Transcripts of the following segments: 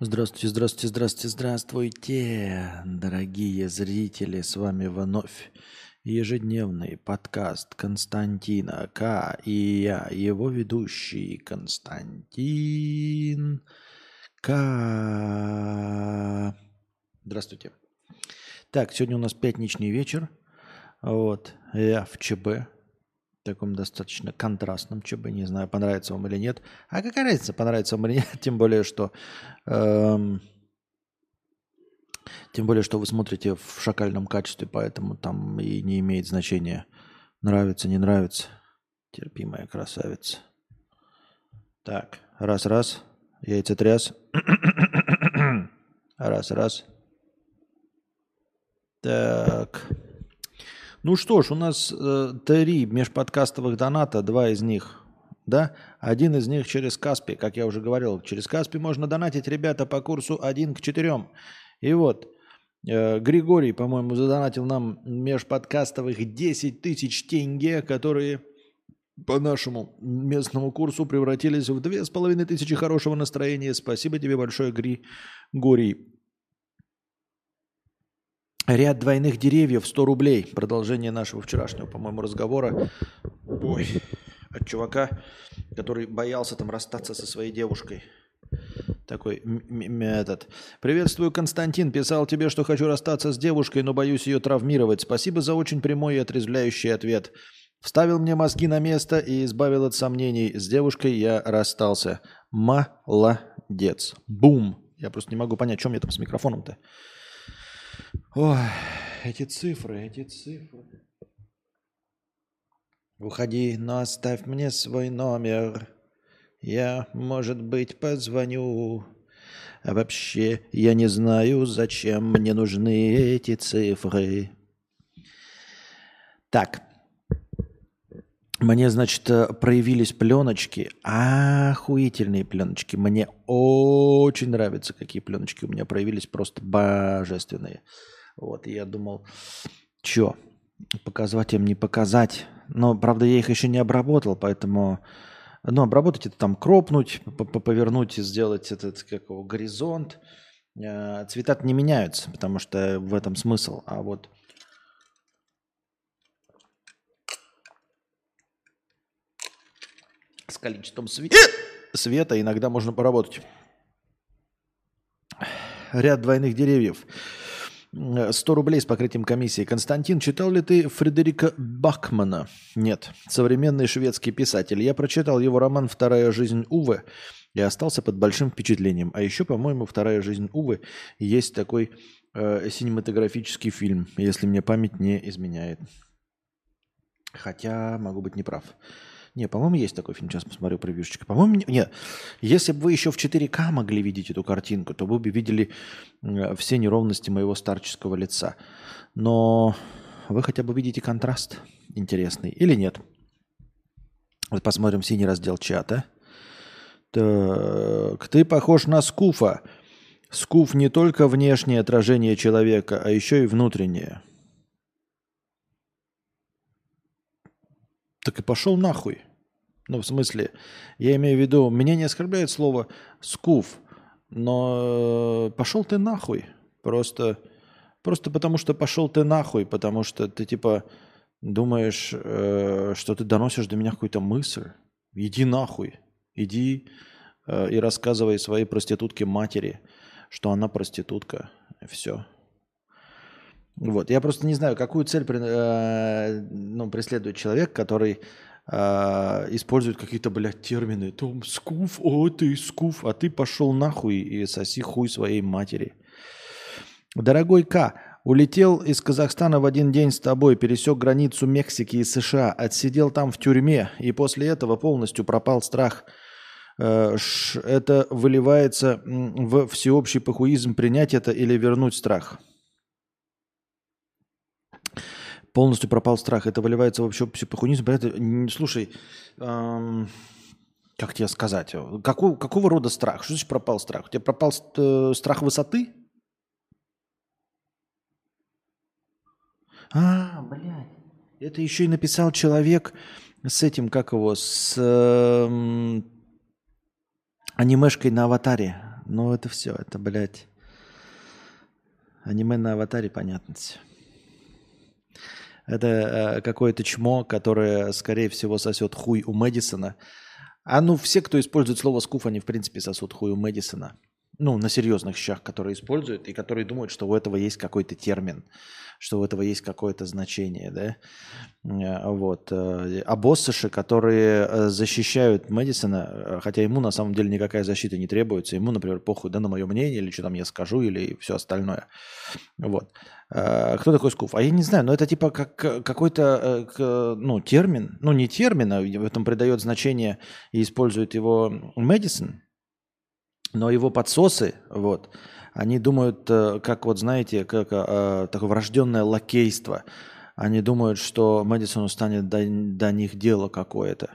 Здравствуйте, здравствуйте, здравствуйте, здравствуйте, дорогие зрители, с вами вновь ежедневный подкаст Константина К. И я, его ведущий Константин К. Здравствуйте. Так, сегодня у нас пятничный вечер. Вот, я в ЧБ, таком достаточно контрастном ЧБ. Не знаю, понравится вам или нет. А какая разница, понравится вам или нет? Тем более, что... Эм, тем более, что вы смотрите в шакальном качестве, поэтому там и не имеет значения, нравится, не нравится. Терпимая красавица. Так, раз-раз, яйца тряс. Раз-раз. Так. Ну что ж, у нас э, три межподкастовых доната, два из них, да? Один из них через Каспи, как я уже говорил. Через Каспи можно донатить, ребята, по курсу 1 к 4. И вот, э, Григорий, по-моему, задонатил нам межподкастовых 10 тысяч тенге, которые по нашему местному курсу превратились в две с половиной тысячи хорошего настроения. Спасибо тебе большое, Григорий. Ряд двойных деревьев 100 рублей. Продолжение нашего вчерашнего, по-моему, разговора. Ой, от чувака, который боялся там расстаться со своей девушкой. Такой этот. Приветствую, Константин. Писал тебе, что хочу расстаться с девушкой, но боюсь ее травмировать. Спасибо за очень прямой и отрезвляющий ответ. Вставил мне мозги на место и избавил от сомнений. С девушкой я расстался. Молодец. Бум. Я просто не могу понять, что мне там с микрофоном-то. Ой, эти цифры, эти цифры. Уходи, но оставь мне свой номер. Я, может быть, позвоню. А вообще, я не знаю, зачем мне нужны эти цифры. Так. Мне, значит, проявились пленочки. Охуительные пленочки. Мне очень нравятся, какие пленочки у меня проявились. Просто божественные. Вот, я думал, что, показывать им, не показать. Но, правда, я их еще не обработал, поэтому... Ну, обработать это там кропнуть, повернуть и сделать этот как его, горизонт. Э, цвета не меняются, потому что в этом смысл. А вот с количеством света, света иногда можно поработать. Ряд двойных деревьев. 100 рублей с покрытием комиссии. Константин, читал ли ты Фредерика Бакмана? Нет. Современный шведский писатель. Я прочитал его роман «Вторая жизнь Увы» и остался под большим впечатлением. А еще, по-моему, «Вторая жизнь Увы» есть такой э, синематографический фильм, если мне память не изменяет. Хотя могу быть неправ. Не, по-моему, есть такой фильм. Сейчас посмотрю превьюшечка. По-моему, нет. Если бы вы еще в 4К могли видеть эту картинку, то вы бы видели все неровности моего старческого лица. Но вы хотя бы видите контраст интересный или нет? Вот посмотрим синий раздел чата. Так, ты похож на Скуфа. Скуф не только внешнее отражение человека, а еще и внутреннее. Так и пошел нахуй. Ну, в смысле, я имею в виду, меня не оскорбляет слово «скуф», но э, пошел ты нахуй. Просто, просто потому что пошел ты нахуй, потому что ты типа думаешь, э, что ты доносишь до меня какую-то мысль. Иди нахуй. Иди э, и рассказывай своей проститутке матери, что она проститутка. Все. Вот. Я просто не знаю, какую цель э, ну, преследует человек, который э, использует какие-то, блядь, термины. Том, скуф, о, ты скуф, а ты пошел нахуй и соси хуй своей матери. Дорогой К, улетел из Казахстана в один день с тобой, пересек границу Мексики и США, отсидел там в тюрьме, и после этого полностью пропал страх. Э, это выливается в всеобщий похуизм принять это или вернуть страх. Полностью пропал страх. Это выливается вообще психонизм. Слушай, эм, как тебе сказать, какого, какого рода страх? Что значит пропал страх? У тебя пропал э, страх высоты? А, блядь. Это еще и написал человек с этим, как его, с э, анимешкой на аватаре. Ну, это все. Это, блядь, аниме на аватаре, понятно все. Это э, какое-то чмо, которое, скорее всего, сосет хуй у Мэдисона. А ну, все, кто использует слово скуф, они, в принципе, сосут хуй у Мэдисона. Ну, на серьезных щах, которые используют, и которые думают, что у этого есть какой-то термин что у этого есть какое-то значение, да. Э, вот. Э, а боссыши, которые э, защищают Мэдисона, хотя ему на самом деле никакая защита не требуется, ему, например, похуй, да, на мое мнение, или что там я скажу, или все остальное. Вот. Кто такой Скуф? А я не знаю, но это типа как какой-то ну, термин, ну не термин, а в этом придает значение и использует его Мэдисон, но его подсосы, вот, они думают, э, как вот знаете, как э, такое врожденное лакейство. Они думают, что Мэдисону станет до, до них дело какое-то.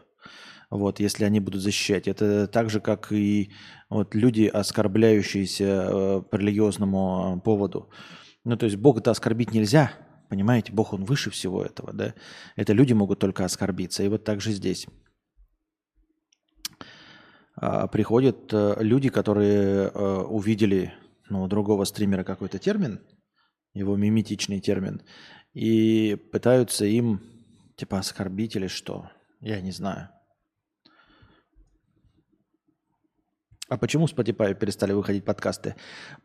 Вот, если они будут защищать. Это так же, как и вот, люди, оскорбляющиеся э, по религиозному поводу. Ну, то есть Бога-то оскорбить нельзя, понимаете? Бог, Он выше всего этого, да? Это люди могут только оскорбиться. И вот так же здесь. А, приходят люди, которые увидели ну, другого стримера какой-то термин, его миметичный термин, и пытаются им типа оскорбить или что. Я не знаю. А почему Spotify перестали выходить подкасты?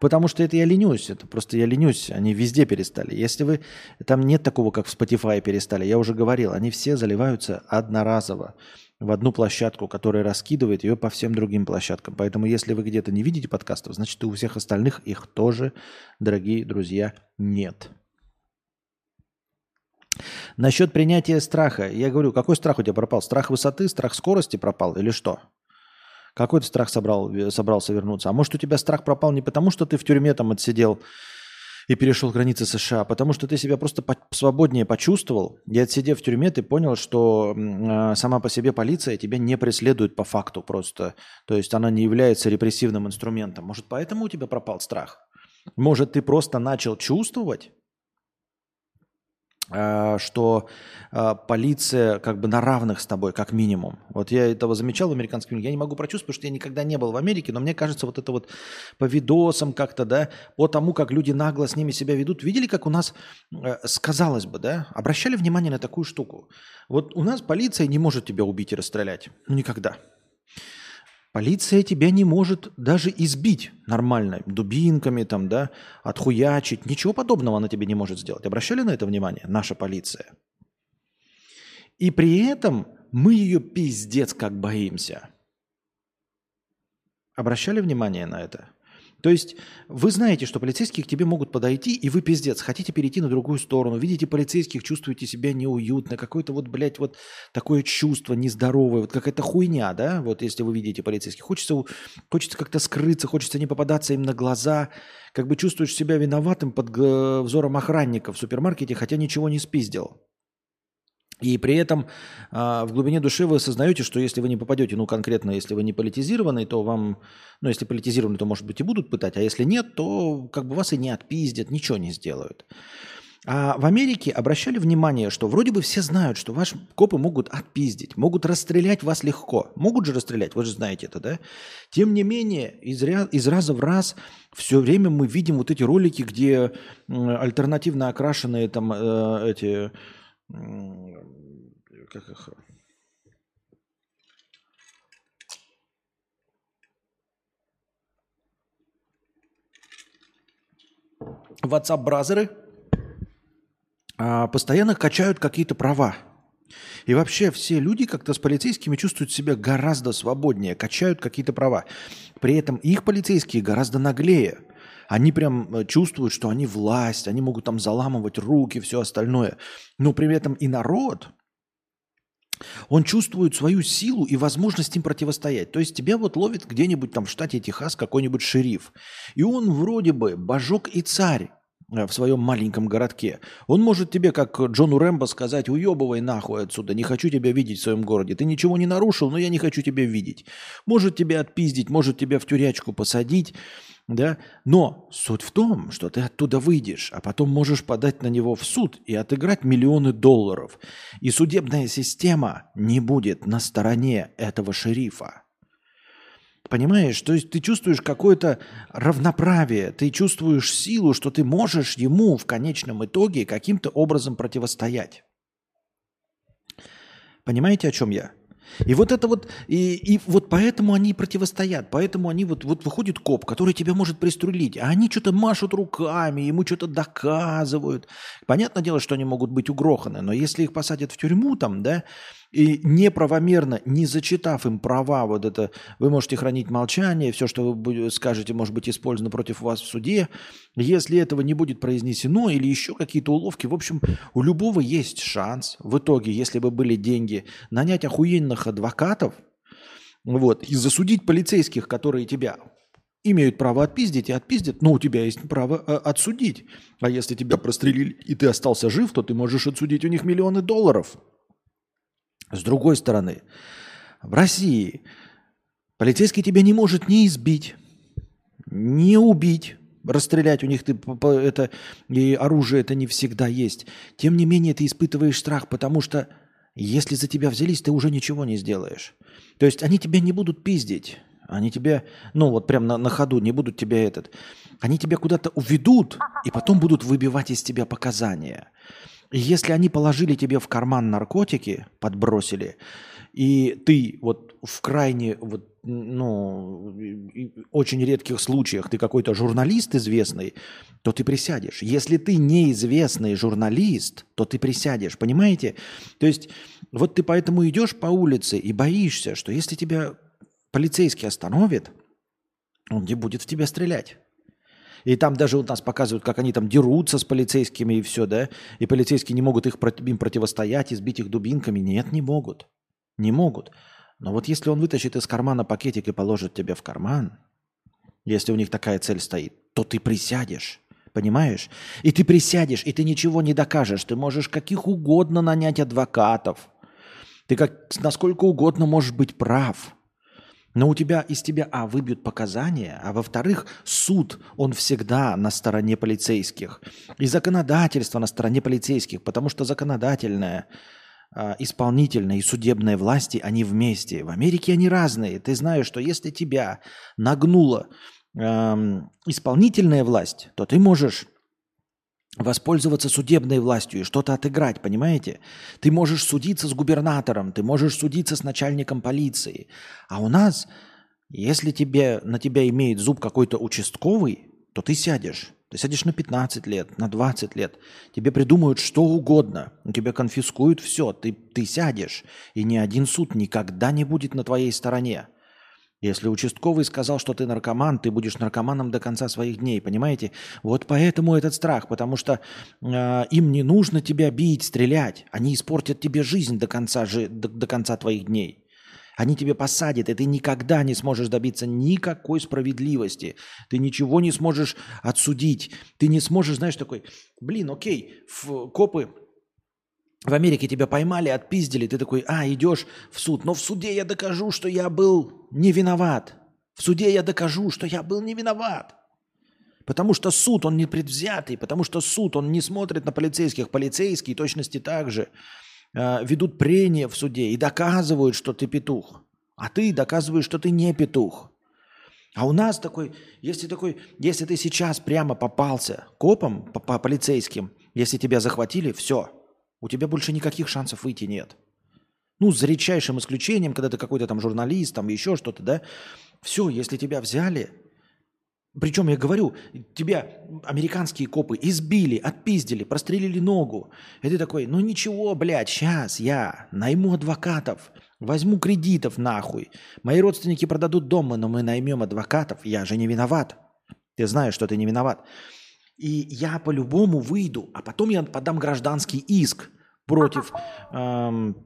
Потому что это я ленюсь. Это просто я ленюсь. Они везде перестали. Если вы... Там нет такого, как в Spotify перестали. Я уже говорил. Они все заливаются одноразово в одну площадку, которая раскидывает ее по всем другим площадкам. Поэтому если вы где-то не видите подкастов, значит и у всех остальных их тоже, дорогие друзья, нет. Насчет принятия страха. Я говорю, какой страх у тебя пропал? Страх высоты, страх скорости пропал или что? Какой ты страх собрал, собрался вернуться? А может у тебя страх пропал не потому, что ты в тюрьме там отсидел и перешел границы США, потому что ты себя просто по свободнее почувствовал, и отсидев в тюрьме, ты понял, что э, сама по себе полиция тебя не преследует по факту просто. То есть она не является репрессивным инструментом. Может, поэтому у тебя пропал страх? Может, ты просто начал чувствовать, что э, полиция как бы на равных с тобой, как минимум. Вот я этого замечал в американском фильме. Я не могу прочувствовать, потому что я никогда не был в Америке, но мне кажется, вот это вот по видосам как-то, да, по тому, как люди нагло с ними себя ведут. Видели, как у нас, э, сказалось бы, да, обращали внимание на такую штуку. Вот у нас полиция не может тебя убить и расстрелять. Ну, никогда. Полиция тебя не может даже избить нормально, дубинками там, да, отхуячить. Ничего подобного она тебе не может сделать. Обращали на это внимание? Наша полиция. И при этом мы ее пиздец как боимся. Обращали внимание на это? То есть вы знаете, что полицейские к тебе могут подойти, и вы пиздец, хотите перейти на другую сторону, видите полицейских, чувствуете себя неуютно, какое-то вот, блядь, вот такое чувство нездоровое, вот какая-то хуйня, да, вот если вы видите полицейских. Хочется, хочется как-то скрыться, хочется не попадаться им на глаза, как бы чувствуешь себя виноватым под взором охранника в супермаркете, хотя ничего не спиздил. И при этом э, в глубине души вы осознаете, что если вы не попадете, ну конкретно, если вы не политизированный, то вам, ну если политизированный, то может быть и будут пытать, а если нет, то как бы вас и не отпиздят, ничего не сделают. А в Америке обращали внимание, что вроде бы все знают, что ваши копы могут отпиздить, могут расстрелять вас легко. Могут же расстрелять, вы же знаете это, да? Тем не менее, из, ря- из раза в раз все время мы видим вот эти ролики, где альтернативно окрашенные там э, эти как их... WhatsApp-бразеры а, постоянно качают какие-то права. И вообще все люди как-то с полицейскими чувствуют себя гораздо свободнее, качают какие-то права. При этом их полицейские гораздо наглее. Они прям э, чувствуют, что они власть, они могут там заламывать руки, все остальное. Но при этом и народ, он чувствует свою силу и возможность им противостоять. То есть тебя вот ловит где-нибудь там в штате Техас какой-нибудь шериф. И он вроде бы божок и царь в своем маленьком городке. Он может тебе, как Джону Рэмбо, сказать, уебывай нахуй отсюда, не хочу тебя видеть в своем городе. Ты ничего не нарушил, но я не хочу тебя видеть. Может тебя отпиздить, может тебя в тюрячку посадить, да? Но суть в том, что ты оттуда выйдешь, а потом можешь подать на него в суд и отыграть миллионы долларов. И судебная система не будет на стороне этого шерифа. Понимаешь? То есть ты чувствуешь какое-то равноправие, ты чувствуешь силу, что ты можешь ему в конечном итоге каким-то образом противостоять. Понимаете, о чем я? И вот это вот, и, и вот поэтому они противостоят, поэтому они вот, вот выходит коп, который тебя может пристрелить, а они что-то машут руками, ему что-то доказывают. Понятное дело, что они могут быть угроханы, но если их посадят в тюрьму там, да, и неправомерно, не зачитав им права, вот это, вы можете хранить молчание, все, что вы скажете, может быть использовано против вас в суде. Если этого не будет произнесено или еще какие-то уловки, в общем, у любого есть шанс в итоге, если бы были деньги, нанять охуенных адвокатов, вот, и засудить полицейских, которые тебя имеют право отпиздить и отпиздят, но у тебя есть право э, отсудить. А если тебя прострелили и ты остался жив, то ты можешь отсудить у них миллионы долларов. С другой стороны, в России полицейский тебя не может ни избить, ни убить, расстрелять у них ты, это, и оружие это не всегда есть. Тем не менее, ты испытываешь страх, потому что если за тебя взялись, ты уже ничего не сделаешь. То есть они тебя не будут пиздить. Они тебя, ну вот прям на, на ходу не будут тебя этот. Они тебя куда-то уведут и потом будут выбивать из тебя показания. Если они положили тебе в карман наркотики, подбросили, и ты вот в крайне, вот, ну, очень редких случаях ты какой-то журналист известный, то ты присядешь. Если ты неизвестный журналист, то ты присядешь, понимаете? То есть вот ты поэтому идешь по улице и боишься, что если тебя полицейский остановит, он не будет в тебя стрелять. И там даже у нас показывают, как они там дерутся с полицейскими и все, да? И полицейские не могут их, им противостоять, избить их дубинками. Нет, не могут. Не могут. Но вот если он вытащит из кармана пакетик и положит тебе в карман, если у них такая цель стоит, то ты присядешь. Понимаешь? И ты присядешь, и ты ничего не докажешь. Ты можешь каких угодно нанять адвокатов. Ты как, насколько угодно можешь быть прав. Но у тебя из тебя, а, выбьют показания, а во-вторых, суд, он всегда на стороне полицейских. И законодательство на стороне полицейских, потому что законодательная, а, исполнительная и судебная власти, они вместе. В Америке они разные. Ты знаешь, что если тебя нагнула эм, исполнительная власть, то ты можешь воспользоваться судебной властью и что-то отыграть, понимаете? Ты можешь судиться с губернатором, ты можешь судиться с начальником полиции. А у нас, если тебе, на тебя имеет зуб какой-то участковый, то ты сядешь. Ты сядешь на 15 лет, на 20 лет. Тебе придумают что угодно. У тебя конфискуют все. Ты, ты сядешь. И ни один суд никогда не будет на твоей стороне. Если участковый сказал, что ты наркоман, ты будешь наркоманом до конца своих дней, понимаете? Вот поэтому этот страх, потому что э, им не нужно тебя бить, стрелять. Они испортят тебе жизнь до конца, жи, до, до конца твоих дней. Они тебе посадят, и ты никогда не сможешь добиться никакой справедливости. Ты ничего не сможешь отсудить. Ты не сможешь, знаешь, такой, блин, окей, копы в Америке тебя поймали, отпиздили, ты такой, а, идешь в суд. Но в суде я докажу, что я был не виноват. В суде я докажу, что я был не виноват. Потому что суд, он не предвзятый, потому что суд, он не смотрит на полицейских. Полицейские точности так же э, ведут прения в суде и доказывают, что ты петух. А ты доказываешь, что ты не петух. А у нас такой, если такой, если ты сейчас прямо попался копом, по, по полицейским, если тебя захватили, все – у тебя больше никаких шансов выйти нет. Ну, за редчайшим исключением, когда ты какой-то там журналист, там еще что-то, да. Все, если тебя взяли, причем я говорю, тебя американские копы избили, отпиздили, прострелили ногу. И ты такой, ну ничего, блядь, сейчас я найму адвокатов, возьму кредитов нахуй. Мои родственники продадут дом, но мы наймем адвокатов. Я же не виноват. Ты знаешь, что ты не виноват. И я по-любому выйду, а потом я подам гражданский иск против эм,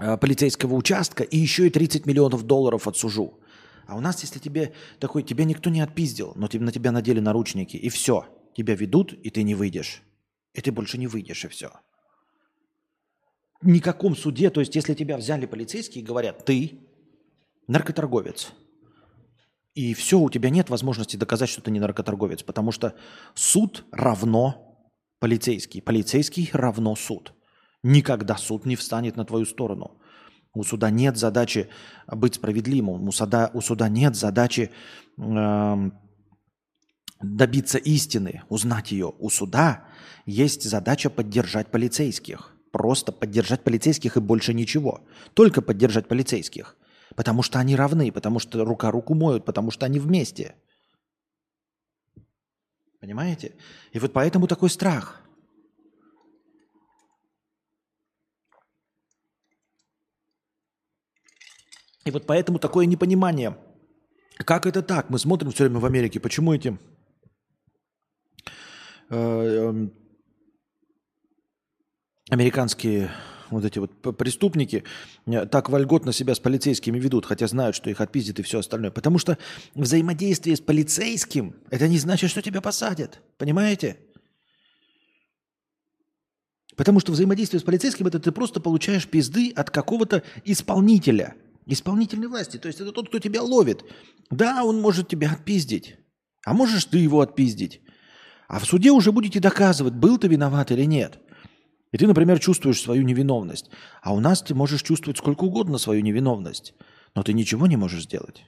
э, полицейского участка и еще и 30 миллионов долларов отсужу. А у нас, если тебе такой, тебя никто не отпиздил, но на тебя надели наручники, и все, тебя ведут, и ты не выйдешь. И ты больше не выйдешь, и все. Никаком суде, то есть если тебя взяли полицейские и говорят, ты наркоторговец – и все, у тебя нет возможности доказать, что ты не наркоторговец, потому что суд равно полицейский, полицейский равно суд. Никогда суд не встанет на твою сторону. У суда нет задачи быть справедливым. У суда, у суда нет задачи э, добиться истины, узнать ее. У суда есть задача поддержать полицейских. Просто поддержать полицейских и больше ничего. Только поддержать полицейских. Потому что они равны, потому что рука руку моют, потому что они вместе. Понимаете? И вот поэтому такой страх. И вот поэтому такое непонимание. Как это так? Мы смотрим все время в Америке, почему эти э, эм, американские вот эти вот преступники э, так вольготно себя с полицейскими ведут, хотя знают, что их отпиздят и все остальное. Потому что взаимодействие с полицейским, это не значит, что тебя посадят. Понимаете? Потому что взаимодействие с полицейским, это ты просто получаешь пизды от какого-то исполнителя, исполнительной власти. То есть это тот, кто тебя ловит. Да, он может тебя отпиздить, а можешь ты его отпиздить. А в суде уже будете доказывать, был ты виноват или нет. И ты, например, чувствуешь свою невиновность. А у нас ты можешь чувствовать сколько угодно свою невиновность, но ты ничего не можешь сделать.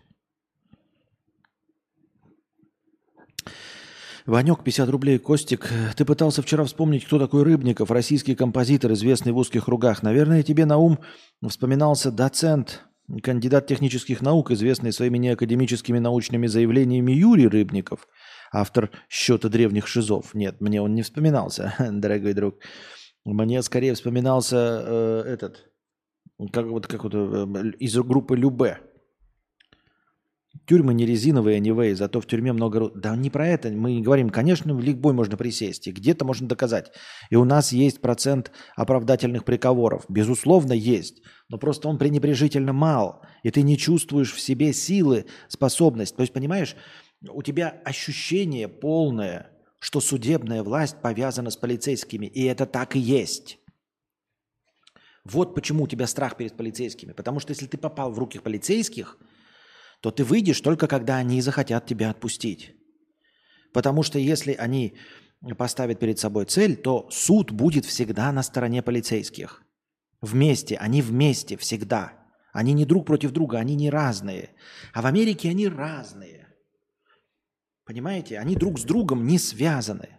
Ванек, 50 рублей. Костик, ты пытался вчера вспомнить, кто такой Рыбников, российский композитор, известный в узких кругах. Наверное, тебе на ум вспоминался доцент, кандидат технических наук, известный своими неакадемическими научными заявлениями Юрий Рыбников, автор счета древних шизов. Нет, мне он не вспоминался, дорогой друг. Мне скорее вспоминался э, этот, как вот как вот э, из группы Любе. Тюрьмы не резиновые, а не вей, зато в тюрьме много... Да не про это, мы не говорим. Конечно, в ликбой можно присесть, и где-то можно доказать. И у нас есть процент оправдательных приговоров. Безусловно, есть. Но просто он пренебрежительно мал, и ты не чувствуешь в себе силы, способность. То есть, понимаешь, у тебя ощущение полное, что судебная власть повязана с полицейскими, и это так и есть. Вот почему у тебя страх перед полицейскими. Потому что если ты попал в руки полицейских, то ты выйдешь только когда они захотят тебя отпустить. Потому что если они поставят перед собой цель, то суд будет всегда на стороне полицейских. Вместе, они вместе всегда. Они не друг против друга, они не разные. А в Америке они разные. Понимаете? Они друг с другом не связаны.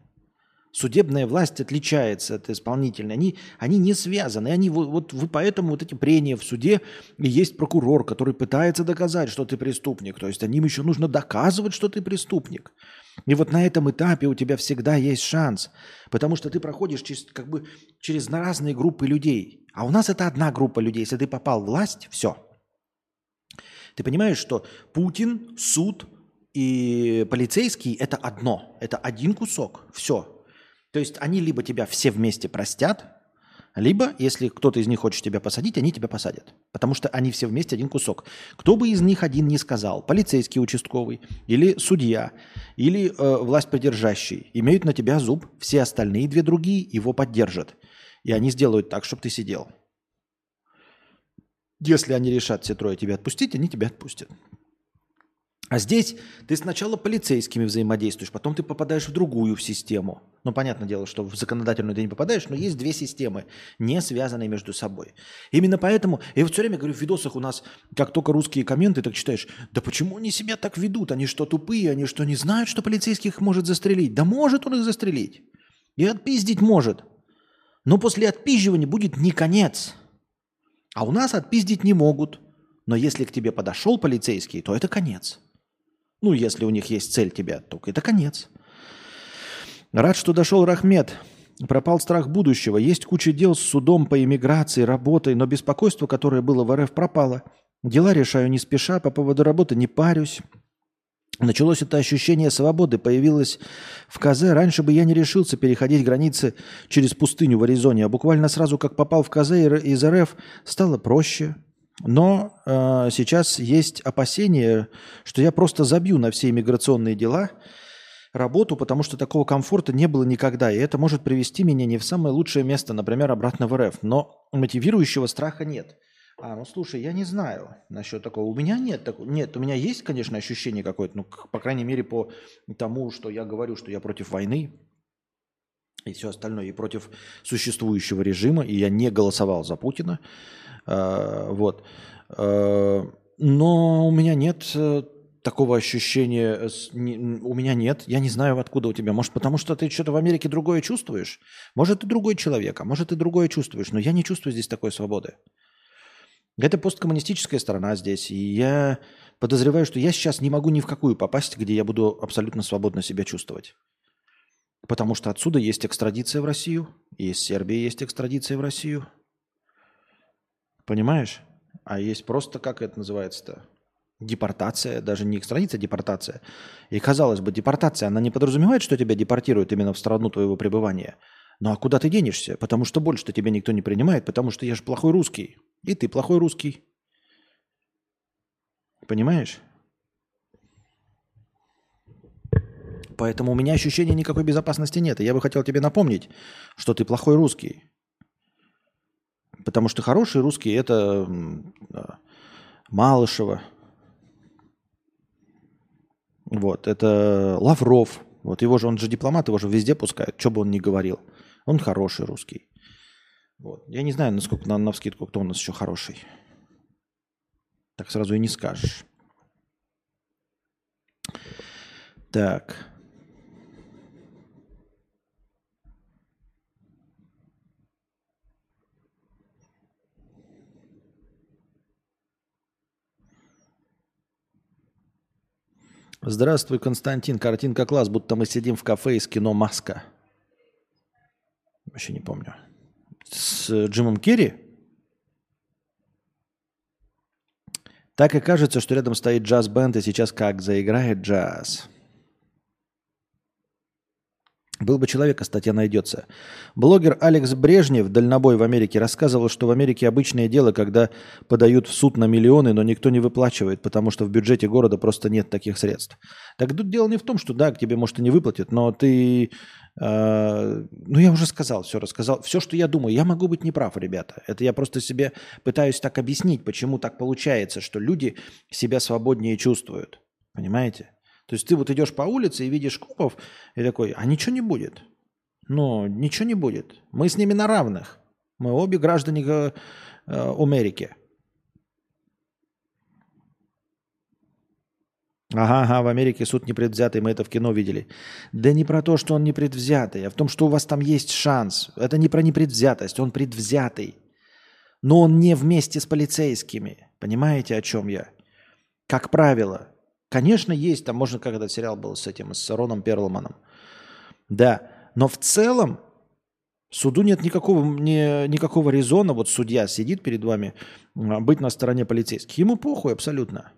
Судебная власть отличается от исполнительной. Они, они не связаны. Они, вот, вот вы поэтому вот эти прения в суде и есть прокурор, который пытается доказать, что ты преступник. То есть им еще нужно доказывать, что ты преступник. И вот на этом этапе у тебя всегда есть шанс, потому что ты проходишь через, как бы, через разные группы людей. А у нас это одна группа людей. Если ты попал в власть, все. Ты понимаешь, что Путин, суд – и полицейский – это одно, это один кусок, все. То есть они либо тебя все вместе простят, либо, если кто-то из них хочет тебя посадить, они тебя посадят. Потому что они все вместе один кусок. Кто бы из них один не сказал, полицейский участковый, или судья, или э, власть придержащий, имеют на тебя зуб, все остальные две другие его поддержат. И они сделают так, чтобы ты сидел. Если они решат все трое тебя отпустить, они тебя отпустят. А здесь ты сначала полицейскими взаимодействуешь, потом ты попадаешь в другую систему. Ну, понятное дело, что в законодательную ты не попадаешь, но есть две системы, не связанные между собой. Именно поэтому, я вот все время говорю в видосах у нас, как только русские комменты, так читаешь, да почему они себя так ведут? Они что, тупые? Они что, не знают, что полицейских может застрелить? Да может он их застрелить. И отпиздить может. Но после отпизживания будет не конец. А у нас отпиздить не могут. Но если к тебе подошел полицейский, то это конец. Ну, если у них есть цель тебя, только это конец. Рад, что дошел Рахмет. Пропал страх будущего. Есть куча дел с судом по иммиграции, работой, но беспокойство, которое было в РФ, пропало. Дела решаю не спеша, по поводу работы не парюсь. Началось это ощущение свободы, появилось в КЗ. Раньше бы я не решился переходить границы через пустыню в Аризоне, а буквально сразу, как попал в КЗ из РФ, стало проще, но э, сейчас есть опасения, что я просто забью на все иммиграционные дела работу, потому что такого комфорта не было никогда. И это может привести меня не в самое лучшее место, например, обратно в РФ. Но мотивирующего страха нет. А, ну слушай, я не знаю насчет такого. У меня нет такого. Нет, у меня есть, конечно, ощущение какое-то, ну, по крайней мере, по тому, что я говорю, что я против войны и все остальное, и против существующего режима, и я не голосовал за Путина. Э, вот. Э, но у меня нет э, такого ощущения, у меня нет, я не знаю, откуда у тебя. Может, потому что ты что-то в Америке другое чувствуешь? Может, ты другой человек, а может, ты другое чувствуешь. Но я не чувствую здесь такой свободы. Это посткоммунистическая страна здесь, и я подозреваю, что я сейчас не могу ни в какую попасть, где я буду абсолютно свободно себя чувствовать. Потому что отсюда есть экстрадиция в Россию, из Сербии есть экстрадиция в Россию. Понимаешь? А есть просто, как это называется-то? Депортация, даже не экстрадиция, а депортация. И казалось бы, депортация, она не подразумевает, что тебя депортируют именно в страну твоего пребывания. Ну а куда ты денешься? Потому что больше тебя никто не принимает, потому что я же плохой русский. И ты плохой русский. Понимаешь? Поэтому у меня ощущения никакой безопасности нет. И я бы хотел тебе напомнить, что ты плохой русский. Потому что хороший русский это Малышева. Вот, это Лавров. Вот его же, он же дипломат, его же везде пускают, что бы он ни говорил. Он хороший русский. Вот. Я не знаю, насколько на, на вскидку, кто у нас еще хороший. Так сразу и не скажешь. Так. Здравствуй, Константин. Картинка класс, будто мы сидим в кафе из кино «Маска». Вообще не помню. С Джимом Керри? Так и кажется, что рядом стоит джаз-бенд, и сейчас как заиграет джаз. Был бы человек, а статья найдется. Блогер Алекс Брежнев, дальнобой в Америке, рассказывал, что в Америке обычное дело, когда подают в суд на миллионы, но никто не выплачивает, потому что в бюджете города просто нет таких средств. Так тут дело не в том, что да, к тебе, может, и не выплатят, но ты... Э, ну, я уже сказал, все рассказал. Все, что я думаю, я могу быть неправ, ребята. Это я просто себе пытаюсь так объяснить, почему так получается, что люди себя свободнее чувствуют. Понимаете? То есть ты вот идешь по улице и видишь копов, и такой, а ничего не будет. Ну, ничего не будет. Мы с ними на равных. Мы обе граждане э, Америки. Ага, ага, в Америке суд непредвзятый, мы это в кино видели. Да не про то, что он непредвзятый, а в том, что у вас там есть шанс. Это не про непредвзятость, он предвзятый. Но он не вместе с полицейскими. Понимаете, о чем я? Как правило, Конечно, есть, там можно, как этот сериал был с этим, с Роном Перлманом. Да, но в целом суду нет никакого, ни, никакого резона, вот судья сидит перед вами, быть на стороне полицейских. Ему похуй абсолютно.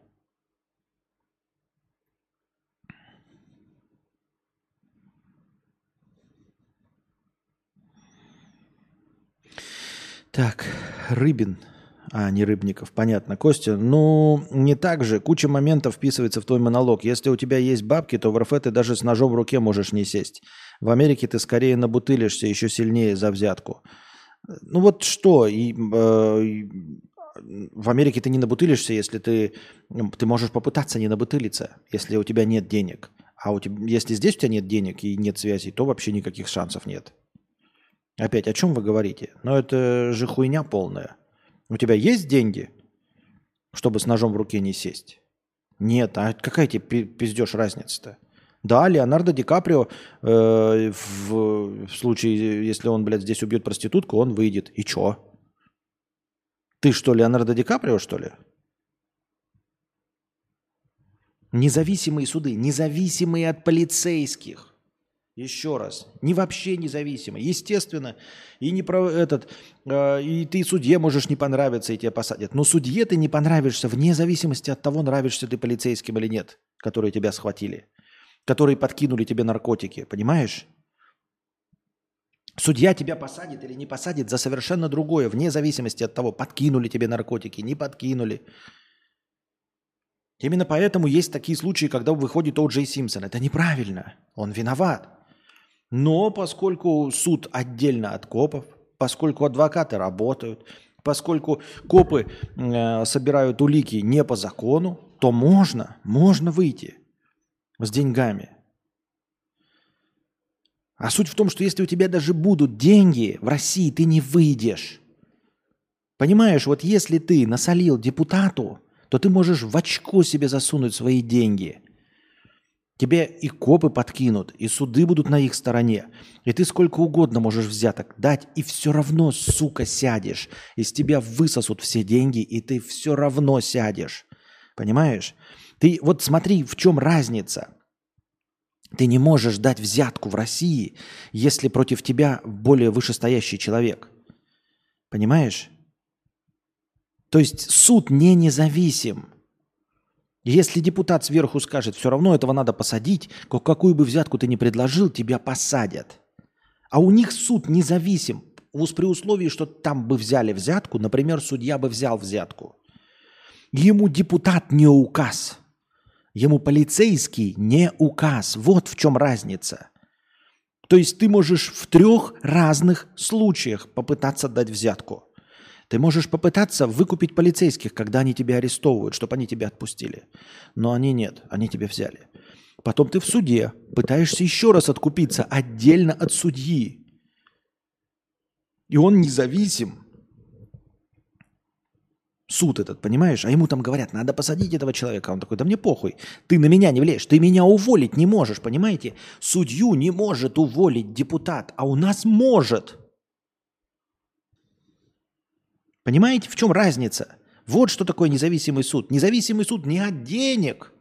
Так, Рыбин. А, не Рыбников, понятно. Костя, ну, не так же. Куча моментов вписывается в твой монолог. Если у тебя есть бабки, то в РФ ты даже с ножом в руке можешь не сесть. В Америке ты скорее набутылишься еще сильнее за взятку. Ну вот что, и, э, в Америке ты не набутылишься, если ты, ты можешь попытаться не набутылиться, если у тебя нет денег. А у тебя, если здесь у тебя нет денег и нет связей, то вообще никаких шансов нет. Опять, о чем вы говорите? Ну это же хуйня полная. У тебя есть деньги, чтобы с ножом в руке не сесть? Нет, а какая тебе пиздешь разница-то? Да, Леонардо Ди Каприо э, в, в случае, если он, блядь, здесь убьет проститутку, он выйдет. И чё? Ты что, Леонардо Ди Каприо, что ли? Независимые суды, независимые от полицейских. Еще раз, не вообще независимо. Естественно, и не про этот, э, и ты судье можешь не понравиться, и тебя посадят. Но судье ты не понравишься вне зависимости от того, нравишься ты полицейским или нет, которые тебя схватили, которые подкинули тебе наркотики, понимаешь? Судья тебя посадит или не посадит за совершенно другое, вне зависимости от того, подкинули тебе наркотики, не подкинули. Именно поэтому есть такие случаи, когда выходит О. Джей Симпсон. Это неправильно. Он виноват. Но поскольку суд отдельно от копов, поскольку адвокаты работают, поскольку копы э, собирают улики не по закону, то можно, можно выйти с деньгами. А суть в том, что если у тебя даже будут деньги, в России ты не выйдешь. Понимаешь, вот если ты насолил депутату, то ты можешь в очко себе засунуть свои деньги. Тебе и копы подкинут, и суды будут на их стороне. И ты сколько угодно можешь взяток дать, и все равно, сука, сядешь. Из тебя высосут все деньги, и ты все равно сядешь. Понимаешь? Ты вот смотри, в чем разница. Ты не можешь дать взятку в России, если против тебя более вышестоящий человек. Понимаешь? То есть суд не независим. Если депутат сверху скажет, все равно этого надо посадить, какую бы взятку ты ни предложил, тебя посадят. А у них суд независим. При условии, что там бы взяли взятку, например, судья бы взял взятку. Ему депутат не указ. Ему полицейский не указ. Вот в чем разница. То есть ты можешь в трех разных случаях попытаться дать взятку. Ты можешь попытаться выкупить полицейских, когда они тебя арестовывают, чтобы они тебя отпустили. Но они нет, они тебя взяли. Потом ты в суде пытаешься еще раз откупиться отдельно от судьи. И он независим. Суд этот, понимаешь? А ему там говорят, надо посадить этого человека. Он такой, да мне похуй. Ты на меня не влезешь. Ты меня уволить не можешь, понимаете? Судью не может уволить депутат, а у нас может. Понимаете, в чем разница? Вот что такое независимый суд. Независимый суд не от денег,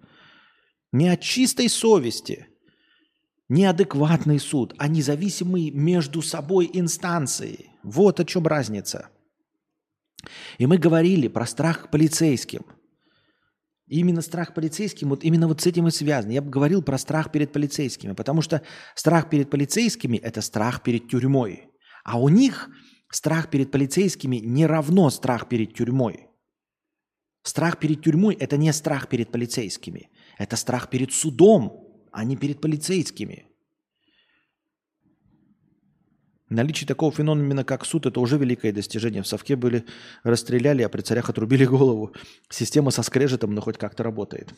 не от чистой совести, не адекватный суд, а независимый между собой инстанции. Вот о чем разница. И мы говорили про страх полицейским. именно страх полицейским, вот именно вот с этим и связан. Я бы говорил про страх перед полицейскими, потому что страх перед полицейскими – это страх перед тюрьмой. А у них Страх перед полицейскими не равно страх перед тюрьмой. Страх перед тюрьмой – это не страх перед полицейскими. Это страх перед судом, а не перед полицейскими. Наличие такого феномена, как суд, это уже великое достижение. В Совке были расстреляли, а при царях отрубили голову. Система со скрежетом, но хоть как-то работает.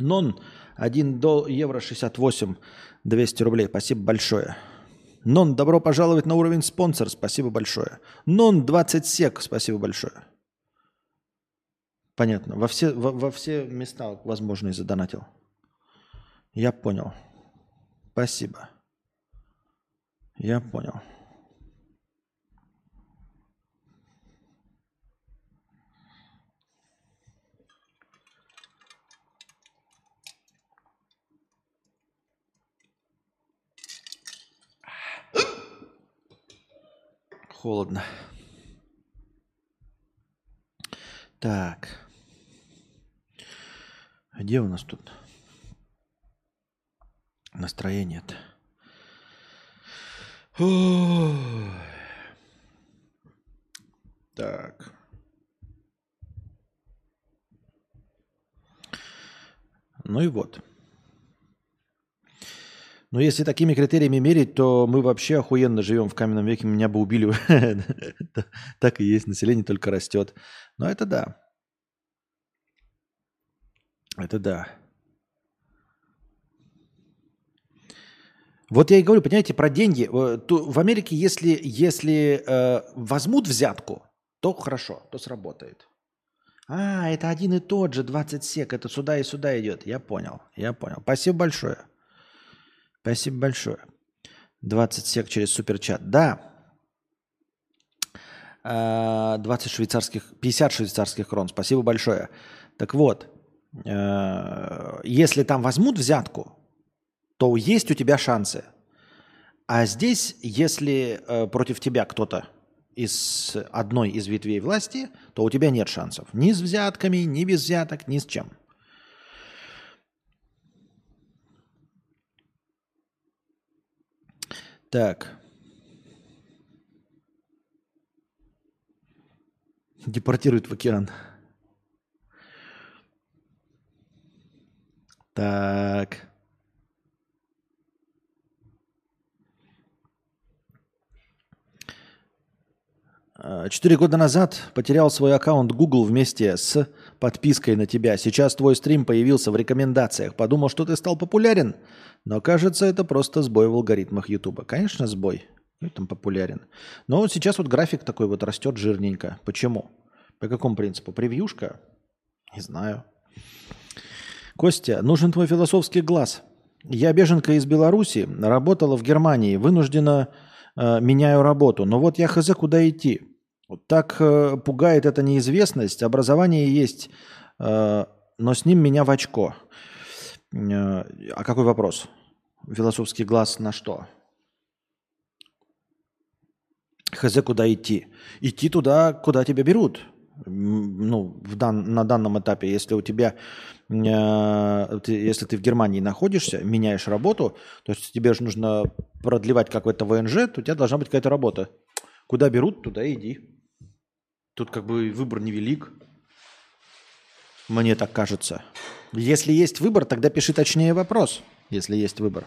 Нон 1 до евро 68, 200 рублей. Спасибо большое. Нон, добро пожаловать на уровень спонсор, спасибо большое. Нон 20 сек, спасибо большое. Понятно. Во все, во, во все места возможные задонатил. Я понял. Спасибо. Я понял. Холодно. Так. А где у нас тут настроение-то? Так. Ну и вот. Но если такими критериями мерить, то мы вообще охуенно живем в каменном веке, меня бы убили. Так и есть, население только растет. Но это да. Это да. Вот я и говорю, понимаете, про деньги. Э, в Америке, если, если э, возьмут взятку, то хорошо, то сработает. А, это один и тот же 20 сек, это сюда и сюда идет. Я понял, я понял. Спасибо большое. Спасибо большое. 20 сек через суперчат. Да. 20 а, швейцарских, 50 швейцарских крон. Спасибо большое. Так вот, э, если там возьмут взятку, то есть у тебя шансы. А здесь, если э, против тебя кто-то из одной из ветвей власти, то у тебя нет шансов. Ни с взятками, ни без взяток, ни с чем. Так. Депортируют в океан. Так. А, четыре года назад потерял свой аккаунт Google вместе с подпиской на тебя. Сейчас твой стрим появился в рекомендациях. Подумал, что ты стал популярен, но кажется, это просто сбой в алгоритмах YouTube. Конечно, сбой. Там популярен. Но вот сейчас вот график такой вот растет жирненько. Почему? По какому принципу? Превьюшка? Не знаю. Костя, нужен твой философский глаз. Я беженка из Беларуси, работала в Германии, вынуждена э, меняю работу. Но вот я хз, куда идти. Вот так э, пугает эта неизвестность. Образование есть, э, но с ним меня в очко. Э, а какой вопрос? Философский глаз на что? Хз, куда идти? Идти туда, куда тебя берут. Ну, в дан, на данном этапе, если у тебя, э, ты, если ты в Германии находишься, меняешь работу, то есть тебе же нужно продлевать какой-то ВНЖ, то у тебя должна быть какая-то работа. Куда берут, туда иди. Тут как бы выбор невелик. Мне так кажется. Если есть выбор, тогда пиши точнее вопрос, если есть выбор.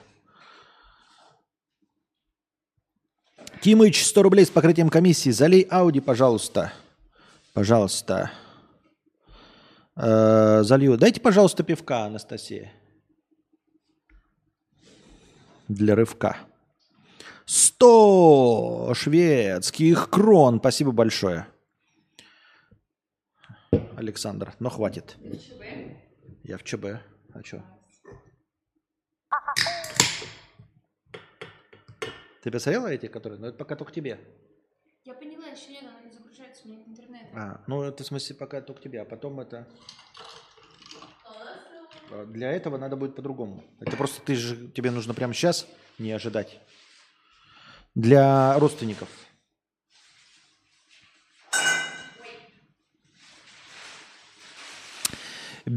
Кимыч, 100 рублей с покрытием комиссии. Залей Ауди, пожалуйста. Пожалуйста. Э, залью. Дайте, пожалуйста, пивка, Анастасия. Для рывка. 100 шведских крон. Спасибо большое. Александр, но хватит. Я в ЧБ. А что? Ты посмотрела эти, которые? Ну, это пока только тебе. Я поняла, еще нет, она не загружается, у меня нет интернета. А, ну это в смысле пока только тебе, а потом это... А, Для этого надо будет по-другому. Это просто ты же, тебе нужно прямо сейчас не ожидать. Для родственников.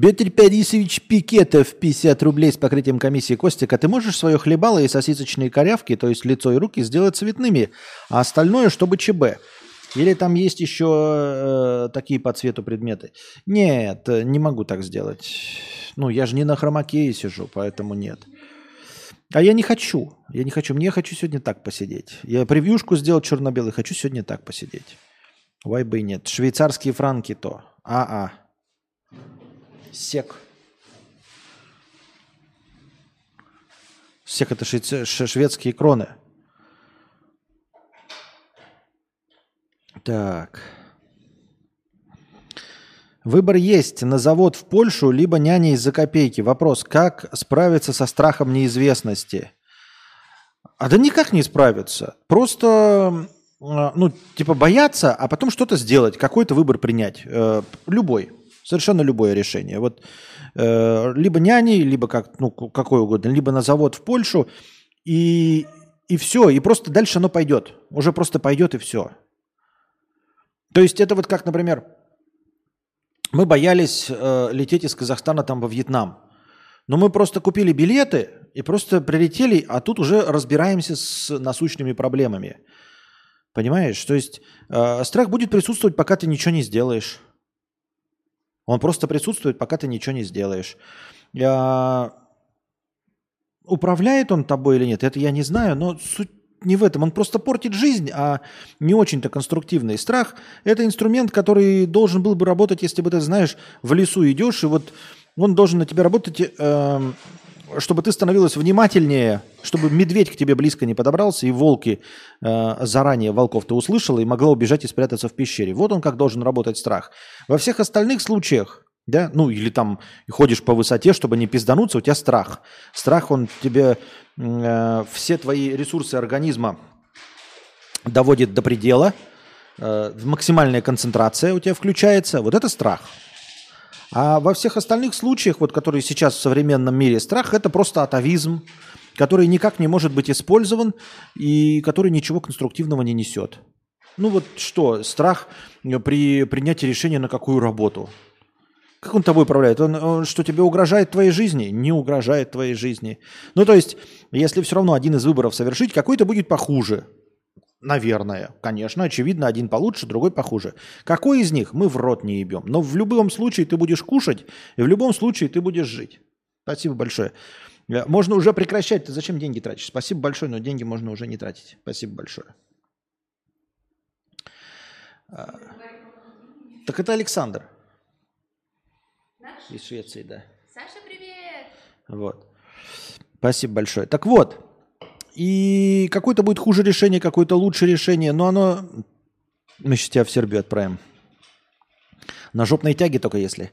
Петр Борисович Пикетов, 50 рублей с покрытием комиссии. Костик, а ты можешь свое хлебало и сосисочные корявки, то есть лицо и руки, сделать цветными, а остальное, чтобы ЧБ? Или там есть еще э, такие по цвету предметы? Нет, не могу так сделать. Ну, я же не на хромакее сижу, поэтому нет. А я не хочу. Я не хочу. Мне хочу сегодня так посидеть. Я превьюшку сделал черно-белый. Хочу сегодня так посидеть. Вай бы и нет. Швейцарские франки то. А-а. Сек. Сек это шведские кроны. Так. Выбор есть на завод в Польшу, либо няней за копейки. Вопрос, как справиться со страхом неизвестности? А да никак не справиться. Просто, э, ну, типа бояться, а потом что-то сделать, какой-то выбор принять. Э, Любой. Совершенно любое решение. Вот э, либо няней, либо как, ну, какой угодно, либо на завод в Польшу, и, и все, и просто дальше оно пойдет. Уже просто пойдет и все. То есть это вот как, например, мы боялись э, лететь из Казахстана там во Вьетнам. Но мы просто купили билеты и просто прилетели, а тут уже разбираемся с насущными проблемами. Понимаешь? То есть э, страх будет присутствовать, пока ты ничего не сделаешь. Он просто присутствует, пока ты ничего не сделаешь. Я- Управляет он тобой или нет, это я не знаю, но суть не в этом. Он просто портит жизнь, а не очень-то конструктивный. Страх – это инструмент, который должен был бы работать, если бы ты, знаешь, в лесу идешь, и вот он должен на тебя работать, эм, чтобы ты становилась внимательнее, чтобы медведь к тебе близко не подобрался, и волки э, заранее волков ты услышала и могла убежать и спрятаться в пещере. Вот он как должен работать страх. Во всех остальных случаях, да, ну или там ходишь по высоте, чтобы не пиздануться, у тебя страх. Страх, он тебе э, все твои ресурсы организма доводит до предела, э, максимальная концентрация у тебя включается, вот это страх. А во всех остальных случаях, вот, которые сейчас в современном мире, страх – это просто атовизм, который никак не может быть использован и который ничего конструктивного не несет. Ну вот что, страх э, при принятии решения на какую работу? Как он тобой управляет? Он, он что, тебе угрожает твоей жизни? Не угрожает твоей жизни. Ну, то есть, если все равно один из выборов совершить, какой-то будет похуже. Наверное. Конечно, очевидно, один получше, другой похуже. Какой из них? Мы в рот не ебем. Но в любом случае ты будешь кушать, и в любом случае ты будешь жить. Спасибо большое. Э, Можно уже прекращать. Ты зачем деньги тратишь? Спасибо большое, но деньги можно уже не тратить. Спасибо большое. А, Так это Александр Наш? из Швеции, да. Саша, привет! Вот. Спасибо большое. Так вот, И какое-то будет хуже решение, какое-то лучше решение, но оно... Мы сейчас тебя в Сербию отправим. На жопной тяге только если.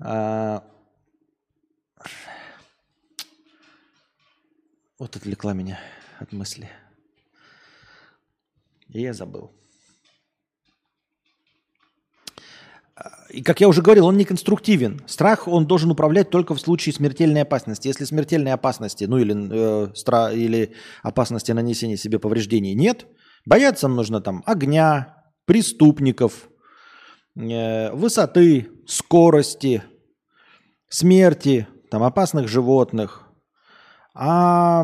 А... Вот отвлекла меня от мысли. И я забыл. И, как я уже говорил, он не конструктивен. Страх он должен управлять только в случае смертельной опасности. Если смертельной опасности, ну или, э, стра- или опасности нанесения себе повреждений нет, бояться нужно там огня, преступников, э, высоты, скорости, смерти, там, опасных животных, а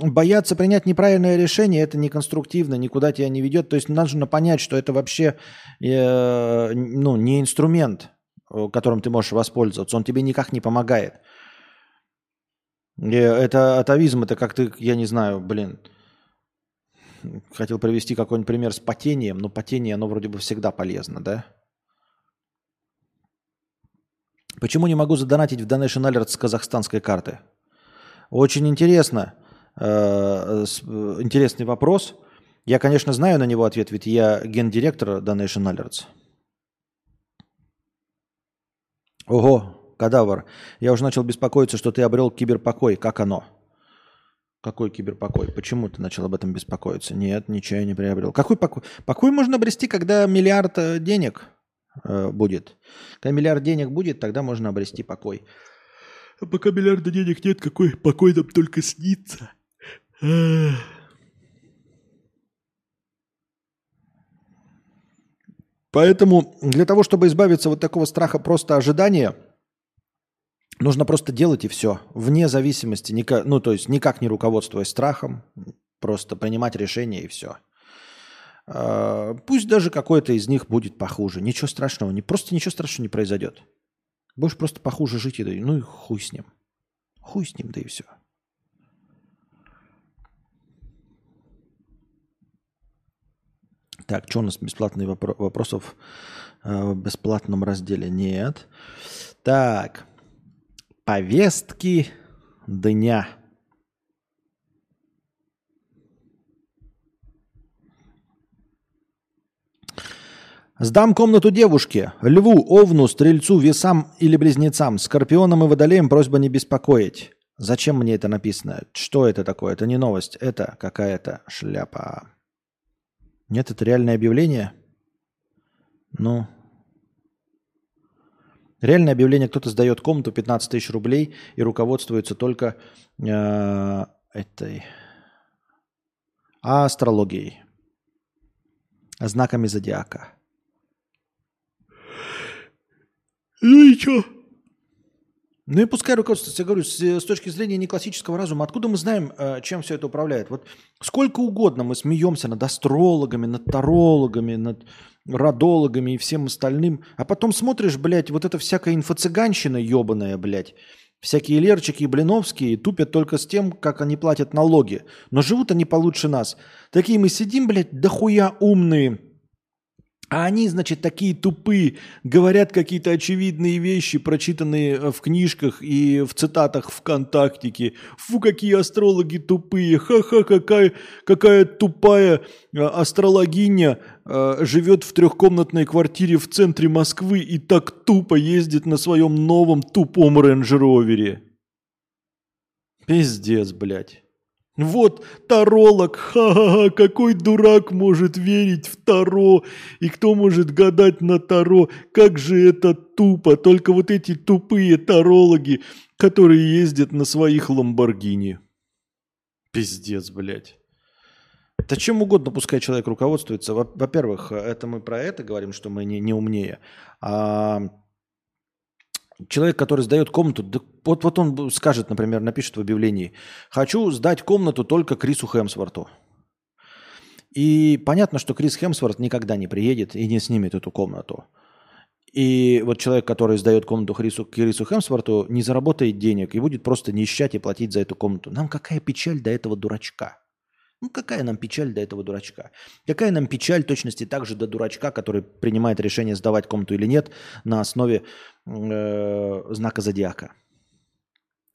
бояться принять неправильное решение, это не конструктивно, никуда тебя не ведет. То есть нужно понять, что это вообще э, ну, не инструмент, э, которым ты можешь воспользоваться. Он тебе никак не помогает. Это атовизм, это как ты, я не знаю, блин, хотел привести какой-нибудь пример с потением, но потение, оно вроде бы всегда полезно, да? Почему не могу задонатить в Donation Alert с казахстанской карты? Очень интересно. Э, интересный вопрос. Я, конечно, знаю на него ответ, ведь я гендиректор Donation Alerts. Ого, кадавр. Я уже начал беспокоиться, что ты обрел киберпокой. Как оно? Какой киберпокой? Почему ты начал об этом беспокоиться? Нет, ничего я не приобрел. Какой покой? Покой можно обрести, когда миллиард э, денег э, будет. Когда миллиард денег будет, тогда можно обрести покой. А пока миллиарда денег нет, какой покой нам только снится. Поэтому для того, чтобы избавиться от такого страха просто ожидания, нужно просто делать и все, вне зависимости, никак, ну то есть никак не руководствуясь страхом, просто принимать решения и все. А, пусть даже какой-то из них будет похуже, ничего страшного, не, просто ничего страшного не произойдет. Будешь просто похуже жить, и ну и хуй с ним. Хуй с ним, да и все. Так, что у нас бесплатные вопро- вопросов э, в бесплатном разделе? Нет. Так, повестки дня. Сдам комнату девушке, льву, овну, стрельцу, весам или близнецам, скорпионам и водолеям просьба не беспокоить. Зачем мне это написано? Что это такое? Это не новость, это какая-то шляпа. Нет, это реальное объявление? Ну, реальное объявление, кто-то сдает комнату 15 тысяч рублей и руководствуется только э, этой астрологией, знаками зодиака. Ну и что? Ну и пускай руководство, я говорю, с, с точки зрения не классического разума, откуда мы знаем, э, чем все это управляет? Вот сколько угодно мы смеемся над астрологами, над тарологами, над родологами и всем остальным, а потом смотришь, блядь, вот это всякая инфо-цыганщина ебаная, блядь, всякие Лерчики и Блиновские тупят только с тем, как они платят налоги, но живут они получше нас. Такие мы сидим, блядь, дохуя умные, а они, значит, такие тупые, говорят какие-то очевидные вещи, прочитанные э, в книжках и в цитатах ВКонтактике. Фу, какие астрологи тупые, ха-ха, какая, какая тупая э, астрологиня э, живет в трехкомнатной квартире в центре Москвы и так тупо ездит на своем новом тупом рейндж-ровере. Пиздец, блядь. Вот таролог, ха-ха-ха, какой дурак может верить в Таро, и кто может гадать на Таро, как же это тупо, только вот эти тупые тарологи, которые ездят на своих ламборгини. Пиздец, блядь. Да чем угодно пускай человек руководствуется. Во-первых, это мы про это говорим, что мы не, не умнее. А человек, который сдает комнату, да, вот, вот он скажет, например, напишет в объявлении, хочу сдать комнату только Крису Хемсворту. И понятно, что Крис Хемсворт никогда не приедет и не снимет эту комнату. И вот человек, который сдает комнату Крису, Крису Хемсворту, не заработает денег и будет просто нищать и платить за эту комнату. Нам какая печаль до этого дурачка? Ну какая нам печаль до этого дурачка? Какая нам печаль точности также до дурачка, который принимает решение сдавать комнату или нет на основе э, знака зодиака?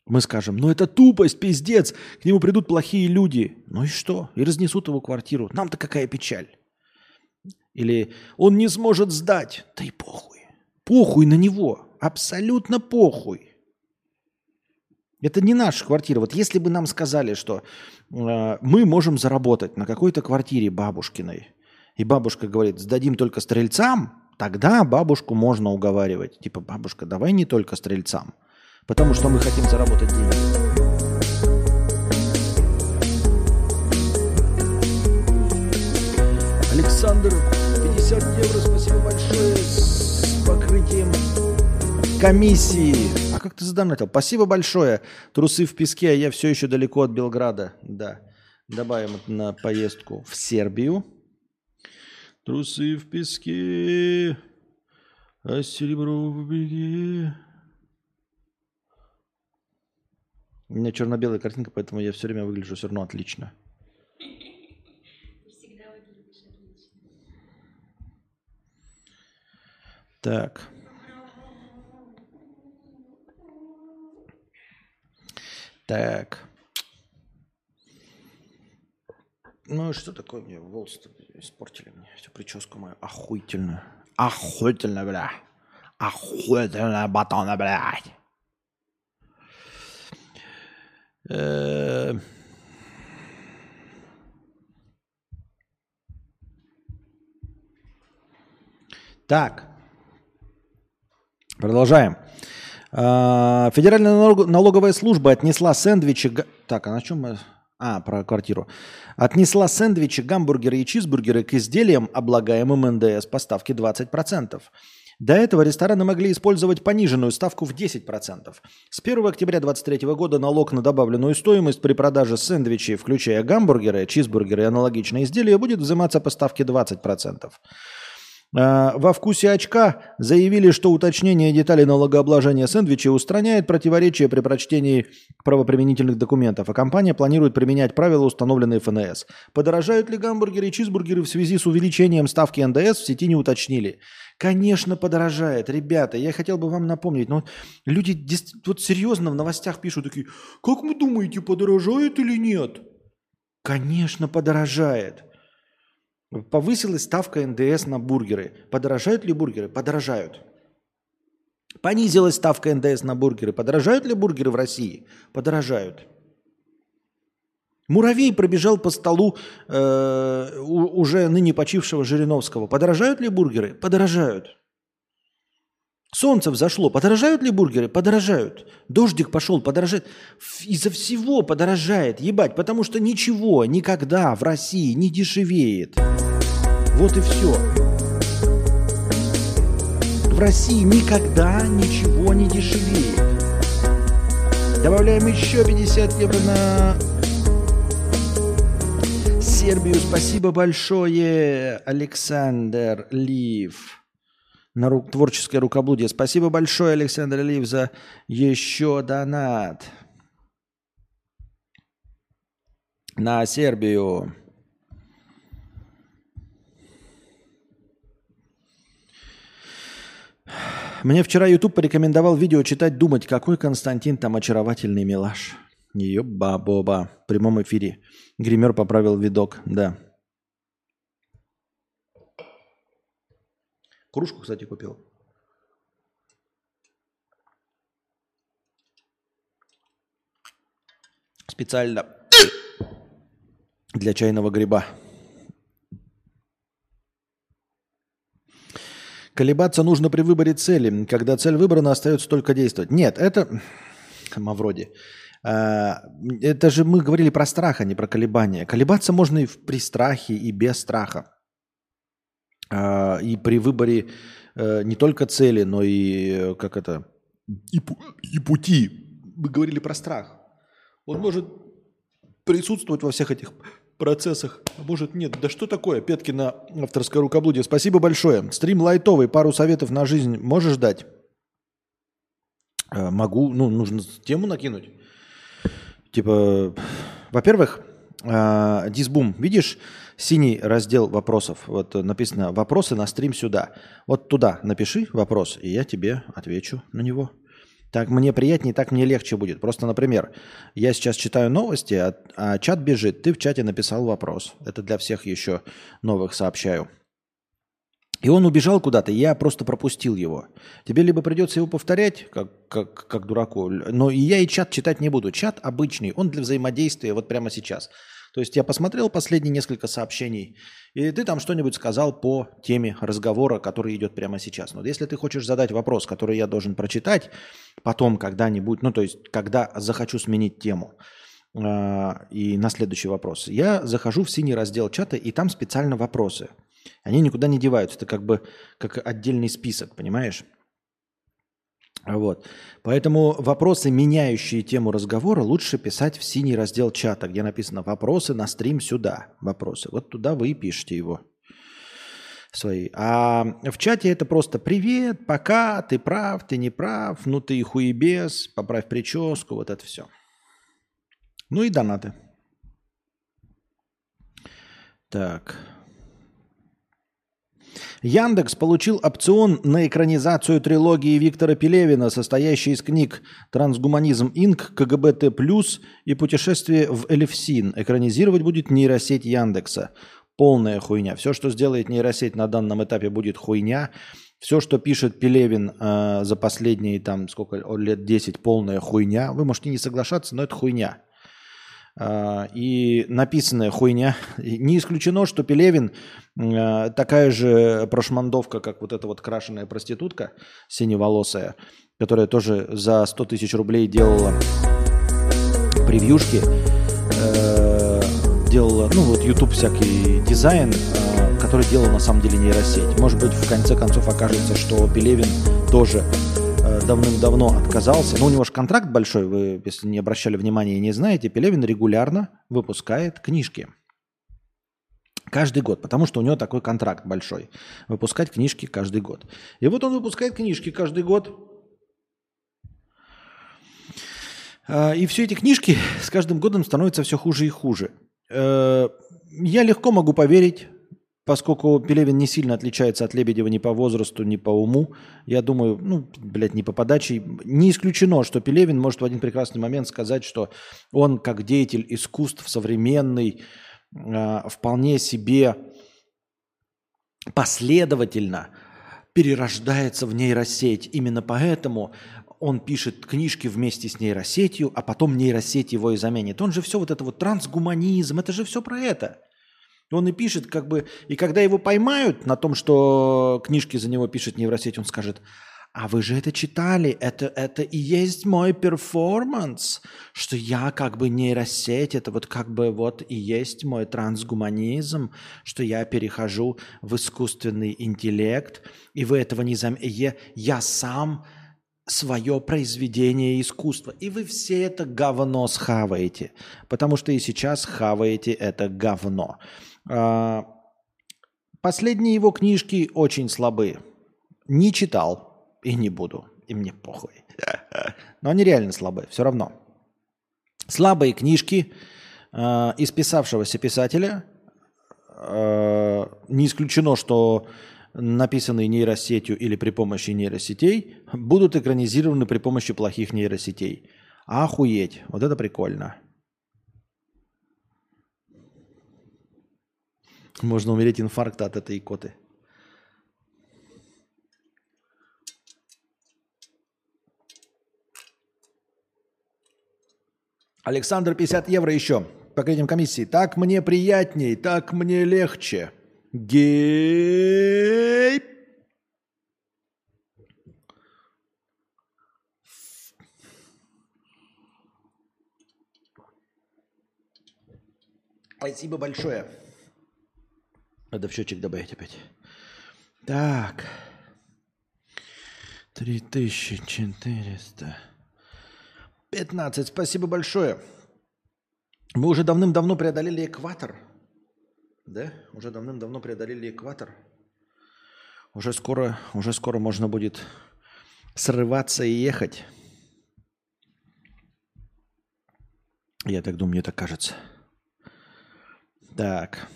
Мы скажем, ну это тупость, пиздец, к нему придут плохие люди. Ну и что? И разнесут его квартиру. Нам-то какая печаль. Или он не сможет сдать. Да и похуй. Похуй на него. Абсолютно похуй. Это не наша квартира. Вот если бы нам сказали, что э, мы можем заработать на какой-то квартире бабушкиной, и бабушка говорит, сдадим только стрельцам, тогда бабушку можно уговаривать. Типа, бабушка, давай не только стрельцам, потому что мы хотим заработать деньги. Александр, 50 евро, спасибо большое с покрытием комиссии. Как ты задонатил? Спасибо большое. Трусы в песке, а я все еще далеко от Белграда. Да. Добавим это на поездку в Сербию. Трусы в песке, а серебро в беге. У меня черно-белая картинка, поэтому я все время выгляжу все равно отлично. Так. Так. Ну, что такое мне? Волосы испортили мне всю прическу мою. Охуительную. Охуительно, бля. Охуительно, батона, блядь. Э, Так. Продолжаем. А, Федеральная налоговая служба отнесла сэндвичи... Так, а на чем мы... А, про квартиру. Отнесла сэндвичи, гамбургеры и чизбургеры к изделиям, облагаемым НДС по ставке 20%. До этого рестораны могли использовать пониженную ставку в 10%. С 1 октября 2023 года налог на добавленную стоимость при продаже сэндвичей, включая гамбургеры, чизбургеры и аналогичные изделия, будет взиматься по ставке 20%. А, во вкусе очка заявили, что уточнение деталей налогообложения сэндвичей устраняет противоречия при прочтении правоприменительных документов, а компания планирует применять правила, установленные ФНС. Подорожают ли гамбургеры и чизбургеры в связи с увеличением ставки НДС, в сети не уточнили. Конечно, подорожает. Ребята, я хотел бы вам напомнить, но люди вот серьезно в новостях пишут такие, как вы думаете, подорожает или нет? Конечно, подорожает. Повысилась ставка НДС на бургеры. Подорожают ли бургеры? Подорожают. Понизилась ставка НДС на бургеры. Подорожают ли бургеры в России? Подорожают. Муравей пробежал по столу э, уже ныне почившего Жириновского. Подорожают ли бургеры? Подорожают. Солнце взошло. Подорожают ли бургеры? Подорожают. Дождик пошел, подорожает. Из-за всего подорожает, ебать, потому что ничего никогда в России не дешевеет. Вот и все. В России никогда ничего не дешевеет. Добавляем еще 50 евро на Сербию. Спасибо большое, Александр Лив на ру- творческое рукоблудие. Спасибо большое, Александр Алиев, за еще донат. На Сербию. Мне вчера YouTube порекомендовал видео читать, думать, какой Константин там очаровательный милаш. Ее бабоба. В прямом эфире. Гример поправил видок, да. Кружку, кстати, купил. Специально для чайного гриба. Колебаться нужно при выборе цели. Когда цель выбрана, остается только действовать. Нет, это... Мавроди. А, это же мы говорили про страх, а не про колебания. Колебаться можно и при страхе, и без страха. А, и при выборе э, не только цели, но и э, как это и, и пути. Мы говорили про страх. Он может присутствовать во всех этих процессах, а может нет. Да что такое? Петки на авторское рукоблудие. Спасибо большое. Стрим лайтовый, пару советов на жизнь можешь дать? Э, могу, ну, нужно тему накинуть. Типа, во-первых, Дисбум, видишь, синий раздел вопросов. Вот написано «Вопросы на стрим сюда». Вот туда напиши вопрос, и я тебе отвечу на него. Так мне приятнее, так мне легче будет. Просто, например, я сейчас читаю новости, а, а чат бежит. Ты в чате написал вопрос. Это для всех еще новых сообщаю. И он убежал куда-то, я просто пропустил его. Тебе либо придется его повторять, как, как, как дураку, но и я и чат читать не буду. Чат обычный, он для взаимодействия вот прямо сейчас. То есть я посмотрел последние несколько сообщений, и ты там что-нибудь сказал по теме разговора, который идет прямо сейчас. Но если ты хочешь задать вопрос, который я должен прочитать потом когда-нибудь, ну то есть когда захочу сменить тему, э, и на следующий вопрос, я захожу в синий раздел чата, и там специально вопросы. Они никуда не деваются, это как бы как отдельный список, понимаешь? Вот. Поэтому вопросы, меняющие тему разговора, лучше писать в синий раздел чата, где написано «Вопросы на стрим сюда». Вопросы. Вот туда вы и пишете его. Свои. А в чате это просто «Привет», «Пока», «Ты прав», «Ты не прав», «Ну ты хуебес», «Поправь прическу», вот это все. Ну и донаты. Так. Яндекс получил опцион на экранизацию трилогии Виктора Пелевина, состоящей из книг «Трансгуманизм Инк», «КГБТ+,» и «Путешествие в Эльфсин». Экранизировать будет нейросеть Яндекса. Полная хуйня. Все, что сделает нейросеть на данном этапе, будет хуйня. Все, что пишет Пелевин э, за последние там сколько лет 10, полная хуйня. Вы можете не соглашаться, но это хуйня. А, и написанная хуйня. Не исключено, что Пелевин а, такая же прошмандовка, как вот эта вот крашеная проститутка синеволосая, которая тоже за 100 тысяч рублей делала превьюшки, э, делала, ну вот YouTube всякий дизайн, э, который делал на самом деле нейросеть. Может быть, в конце концов окажется, что Пелевин тоже давным-давно отказался. Но у него же контракт большой, вы, если не обращали внимания и не знаете, Пелевин регулярно выпускает книжки. Каждый год, потому что у него такой контракт большой. Выпускать книжки каждый год. И вот он выпускает книжки каждый год. А, и все эти книжки с каждым годом становятся все хуже и хуже. Э, я легко могу поверить поскольку Пелевин не сильно отличается от Лебедева ни по возрасту, ни по уму, я думаю, ну, блядь, не по подаче, не исключено, что Пелевин может в один прекрасный момент сказать, что он как деятель искусств современный, э, вполне себе последовательно перерождается в нейросеть. Именно поэтому он пишет книжки вместе с нейросетью, а потом нейросеть его и заменит. Он же все вот это вот трансгуманизм, это же все про это. Он и пишет, как бы, и когда его поймают на том, что книжки за него пишет нейросеть, он скажет, а вы же это читали, это, это и есть мой перформанс, что я как бы нейросеть, это вот как бы вот и есть мой трансгуманизм, что я перехожу в искусственный интеллект, и вы этого не заметили. Я, я сам свое произведение искусства. И вы все это говно схаваете, потому что и сейчас хаваете это говно. А, последние его книжки очень слабые. Не читал и не буду. И мне похуй. Но они реально слабые, все равно. Слабые книжки э, из писавшегося писателя. Э, не исключено, что написанные нейросетью или при помощи нейросетей будут экранизированы при помощи плохих нейросетей. Охуеть, вот это прикольно. Можно умереть инфаркта от этой икоты. Александр, 50 евро еще. По кредитам комиссии. Так мне приятней, так мне легче. Гей. Спасибо большое. Надо в счетчик добавить опять. Так. 3400. 15. Спасибо большое. Мы уже давным-давно преодолели экватор. Да? Уже давным-давно преодолели экватор. Уже скоро, уже скоро можно будет срываться и ехать. Я так думаю, мне так кажется. Так.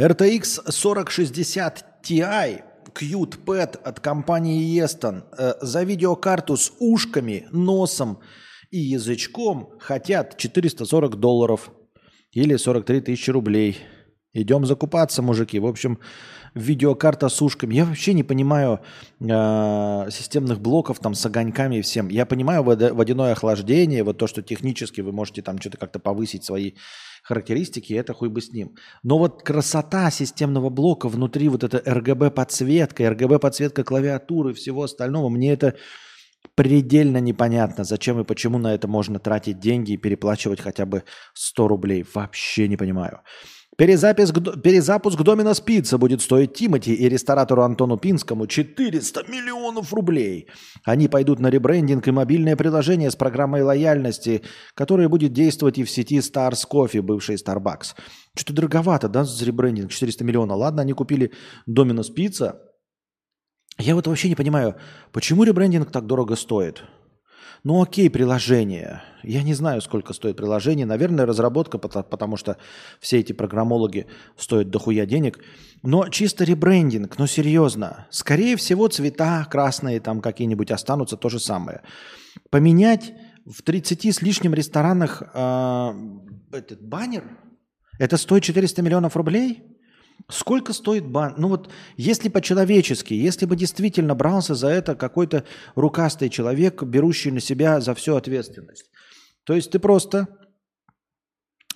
RTX 4060 Ti Pet от компании Eston э, за видеокарту с ушками, носом и язычком хотят 440 долларов или 43 тысячи рублей. Идем закупаться, мужики. В общем, видеокарта с ушками. Я вообще не понимаю э, системных блоков там с огоньками и всем. Я понимаю водяное охлаждение, вот то, что технически вы можете там что-то как-то повысить свои характеристики, это хуй бы с ним. Но вот красота системного блока внутри вот эта RGB-подсветка, RGB-подсветка клавиатуры всего остального, мне это предельно непонятно, зачем и почему на это можно тратить деньги и переплачивать хотя бы 100 рублей. Вообще не понимаю. Перезапись, перезапуск Домина Спица будет стоить Тимати и ресторатору Антону Пинскому 400 миллионов рублей. Они пойдут на ребрендинг и мобильное приложение с программой лояльности, которое будет действовать и в сети Stars Coffee, бывший Starbucks. Что-то дороговато, да, за ребрендинг 400 миллионов. Ладно, они купили Домина Спица. Я вот вообще не понимаю, почему ребрендинг так дорого стоит? Ну окей, приложение. Я не знаю, сколько стоит приложение. Наверное, разработка, потому что все эти программологи стоят дохуя денег. Но чисто ребрендинг, ну серьезно. Скорее всего, цвета красные там какие-нибудь останутся, то же самое. Поменять в 30 с лишним ресторанах э, этот баннер, это стоит 400 миллионов рублей? Сколько стоит бан? Ну вот, если по-человечески, если бы действительно брался за это какой-то рукастый человек, берущий на себя за всю ответственность. То есть ты просто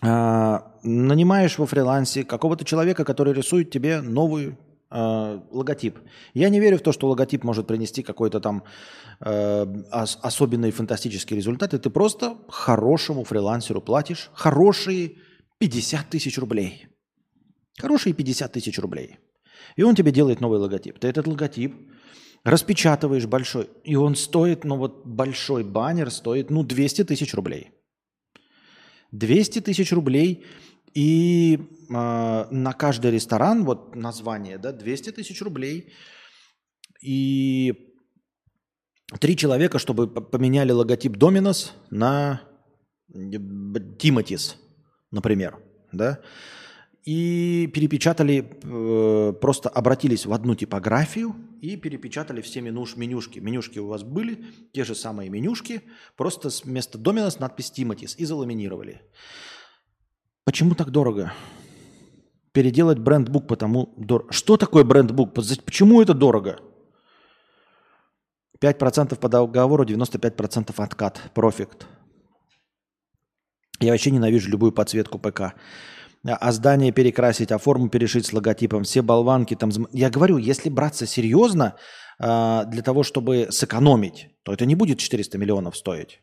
э, нанимаешь во фрилансе какого-то человека, который рисует тебе новый э, логотип. Я не верю в то, что логотип может принести какой-то там э, ос- особенный фантастический результат. И ты просто хорошему фрилансеру платишь хорошие 50 тысяч рублей – Хорошие 50 тысяч рублей. И он тебе делает новый логотип. Ты этот логотип распечатываешь большой, и он стоит, ну вот большой баннер стоит, ну 200 тысяч рублей. 200 тысяч рублей, и э, на каждый ресторан, вот название, да, 200 тысяч рублей, и три человека, чтобы поменяли логотип Доминос на Тимотис, например, да, и перепечатали, э, просто обратились в одну типографию и перепечатали все менюш, менюшки. Менюшки у вас были, те же самые менюшки, просто вместо Доминос надпись Тиматис и заламинировали. Почему так дорого? Переделать брендбук потому дорого. Что такое брендбук? Почему это дорого? 5% по договору, 95% откат, профит. Я вообще ненавижу любую подсветку ПК а здание перекрасить, а форму перешить с логотипом, все болванки там. Я говорю, если браться серьезно э, для того, чтобы сэкономить, то это не будет 400 миллионов стоить.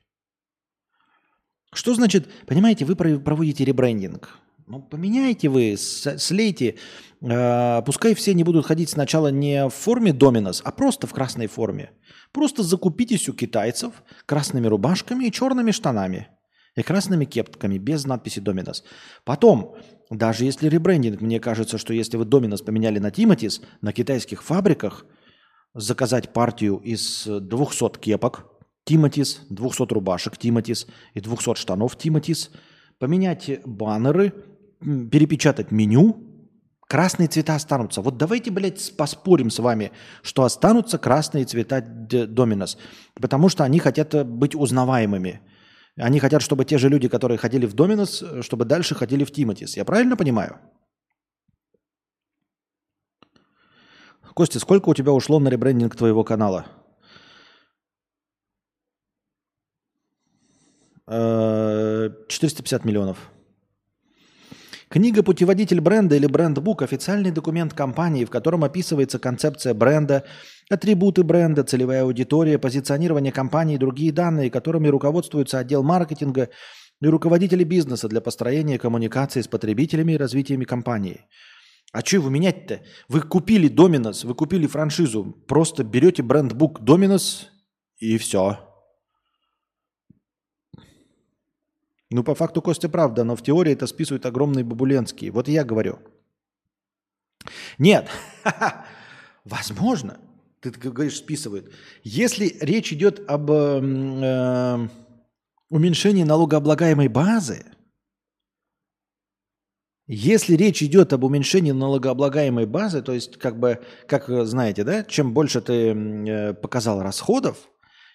Что значит, понимаете, вы проводите ребрендинг. Ну, поменяйте вы, слейте. Э, пускай все не будут ходить сначала не в форме Доминос, а просто в красной форме. Просто закупитесь у китайцев красными рубашками и черными штанами – и красными кепками без надписи Доминос. Потом, даже если ребрендинг, мне кажется, что если вы Доминос поменяли на Тимотис, на китайских фабриках заказать партию из 200 кепок Тимотис, 200 рубашек Тимотис и 200 штанов Тимотис, поменять баннеры, перепечатать меню, красные цвета останутся. Вот давайте, блядь, поспорим с вами, что останутся красные цвета Доминос, потому что они хотят быть узнаваемыми. Они хотят, чтобы те же люди, которые ходили в Доминус, чтобы дальше ходили в Тимотис. Я правильно понимаю? Костя, сколько у тебя ушло на ребрендинг твоего канала? 450 э, миллионов. Книга «Путеводитель бренда» или «Брендбук» – официальный документ компании, в котором описывается концепция бренда, атрибуты бренда, целевая аудитория, позиционирование компании и другие данные, которыми руководствуется отдел маркетинга и руководители бизнеса для построения коммуникации с потребителями и развитиями компании. А что его менять-то? Вы купили Доминос, вы купили франшизу, просто берете брендбук Доминос и все. Ну, по факту Костя правда, но в теории это списывают огромные бабуленские. Вот я говорю. Нет, возможно, ты говоришь, списывают. Если речь идет об э, уменьшении налогооблагаемой базы, Если речь идет об уменьшении налогооблагаемой базы, то есть, как бы, как знаете, да, чем больше ты э, показал расходов,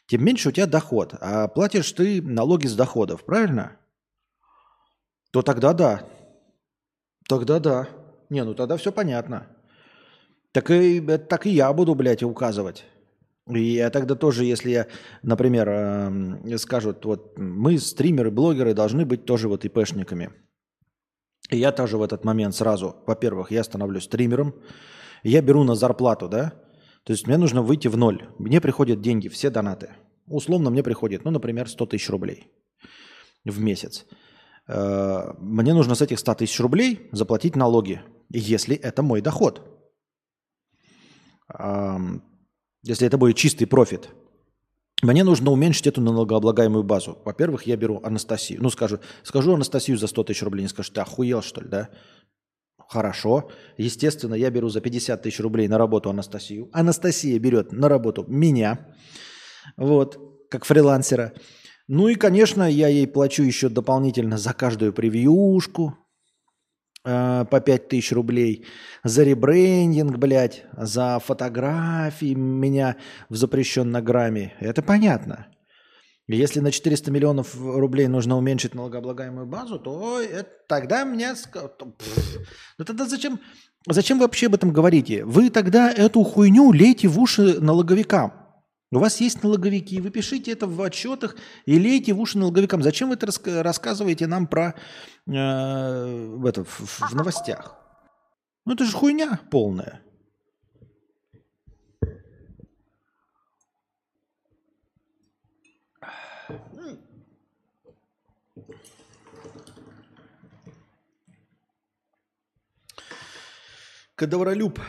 тем меньше у тебя доход. А платишь ты налоги с доходов, правильно? То тогда да. Тогда да. Не, ну тогда все понятно. Так и, так и я буду, блядь, указывать. И я тогда тоже, если я, например, э, скажут, вот мы, стримеры, блогеры, должны быть тоже вот ИПшниками. И я тоже в этот момент сразу, во-первых, я становлюсь стримером, я беру на зарплату, да, то есть мне нужно выйти в ноль. Мне приходят деньги, все донаты. Условно мне приходит, ну, например, 100 тысяч рублей в месяц. Э, мне нужно с этих 100 тысяч рублей заплатить налоги, если это мой доход если это будет чистый профит, мне нужно уменьшить эту налогооблагаемую базу. Во-первых, я беру Анастасию. Ну, скажу, скажу Анастасию за 100 тысяч рублей. Не скажу, ты охуел, что ли, да? Хорошо. Естественно, я беру за 50 тысяч рублей на работу Анастасию. Анастасия берет на работу меня. Вот, как фрилансера. Ну и, конечно, я ей плачу еще дополнительно за каждую превьюшку, Э, по 5 тысяч рублей, за ребрендинг, блядь, за фотографии меня в запрещенном грамме. Это понятно. Если на 400 миллионов рублей нужно уменьшить налогооблагаемую базу, то это, тогда меня... Ну тогда зачем, зачем вы вообще об этом говорите? Вы тогда эту хуйню лейте в уши налоговикам. У вас есть налоговики, вы пишите это в отчетах и лейте в уши налоговикам. Зачем вы это рассказываете нам про э, это, в, в новостях? Ну это же хуйня полная. Кадавролюб.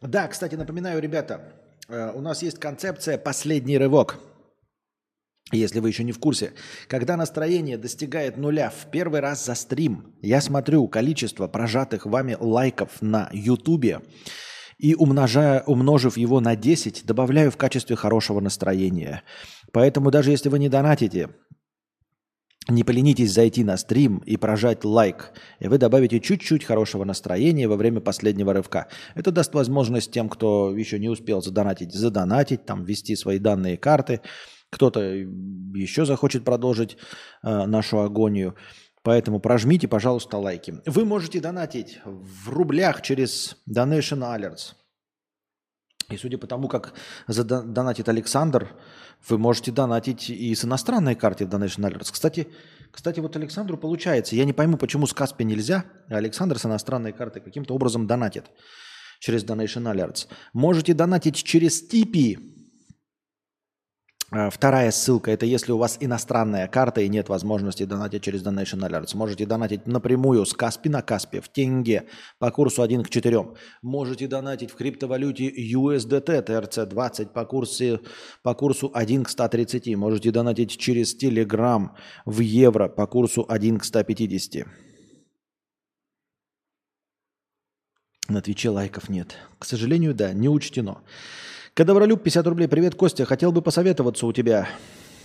Да, кстати, напоминаю, ребята, у нас есть концепция «последний рывок». Если вы еще не в курсе, когда настроение достигает нуля в первый раз за стрим, я смотрю количество прожатых вами лайков на Ютубе и умножая, умножив его на 10, добавляю в качестве хорошего настроения. Поэтому даже если вы не донатите, не поленитесь зайти на стрим и прожать лайк, и вы добавите чуть-чуть хорошего настроения во время последнего рывка. Это даст возможность тем, кто еще не успел задонатить, задонатить, там, ввести свои данные карты. Кто-то еще захочет продолжить э, нашу агонию. Поэтому прожмите, пожалуйста, лайки. Вы можете донатить в рублях через Donation Alerts. И судя по тому, как донатит Александр, вы можете донатить и с иностранной карты Donation Alerts. Кстати, кстати, вот Александру получается. Я не пойму, почему с Каспи нельзя, а Александр с иностранной карты каким-то образом донатит через Donation Alerts. Можете донатить через Типи. А, вторая ссылка – это если у вас иностранная карта и нет возможности донатить через Donation Alerts. Можете донатить напрямую с Каспи на Каспи в тенге по курсу 1 к 4. Можете донатить в криптовалюте USDT TRC20 по, курсе, по курсу 1 к 130. Можете донатить через Telegram в евро по курсу 1 к 150. На Твиче лайков нет. К сожалению, да, не учтено. Кадавролюб, 50 рублей. Привет, Костя. Хотел бы посоветоваться у тебя.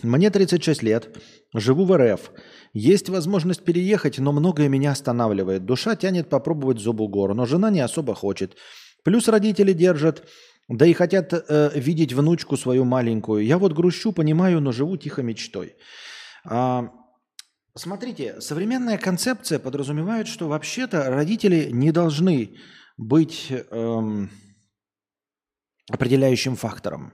Мне 36 лет. Живу в РФ. Есть возможность переехать, но многое меня останавливает. Душа тянет попробовать зубу гору, но жена не особо хочет. Плюс родители держат, да и хотят э, видеть внучку свою маленькую. Я вот грущу, понимаю, но живу тихо мечтой. А, смотрите, современная концепция подразумевает, что вообще-то родители не должны быть... Эм, определяющим фактором.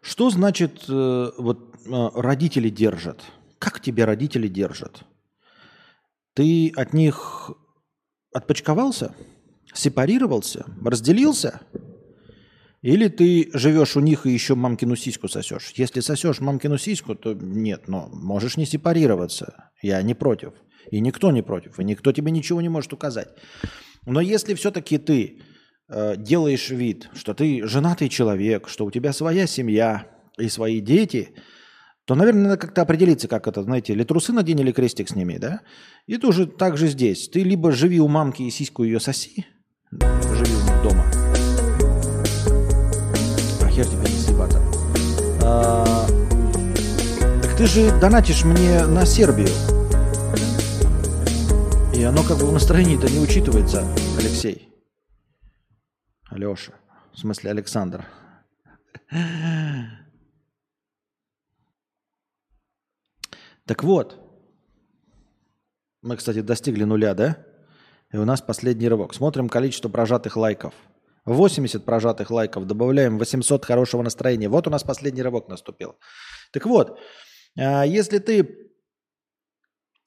Что значит э, вот э, родители держат? Как тебе родители держат? Ты от них отпочковался, сепарировался, разделился? Или ты живешь у них и еще мамкину сиську сосешь? Если сосешь мамкину сиську, то нет, но можешь не сепарироваться. Я не против. И никто не против. И никто тебе ничего не может указать. Но если все-таки ты Э, делаешь вид, что ты женатый человек, что у тебя своя семья и свои дети, то, наверное, надо как-то определиться, как это, знаете, или трусы надень, или крестик сними, да? И тоже так же здесь. Ты либо живи у мамки и сиську ее соси, живи дома. А хер тебе не съебаться. А, так ты же донатишь мне на Сербию. И оно как бы в настроении-то не учитывается, Алексей. Алеша. В смысле, Александр. Так вот, мы, кстати, достигли нуля, да? И у нас последний рывок. Смотрим количество прожатых лайков. 80 прожатых лайков, добавляем 800 хорошего настроения. Вот у нас последний рывок наступил. Так вот, а, если ты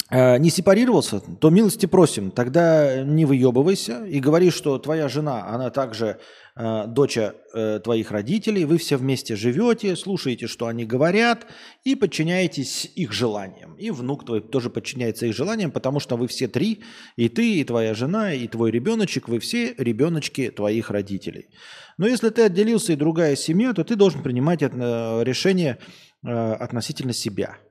не сепарировался, то милости просим. Тогда не выебывайся и говори, что твоя жена, она также э, доча э, твоих родителей, вы все вместе живете, слушаете, что они говорят, и подчиняетесь их желаниям. И внук твой тоже подчиняется их желаниям, потому что вы все три, и ты, и твоя жена, и твой ребеночек, вы все ребеночки твоих родителей. Но если ты отделился и другая семья, то ты должен принимать э, решение э, относительно себя –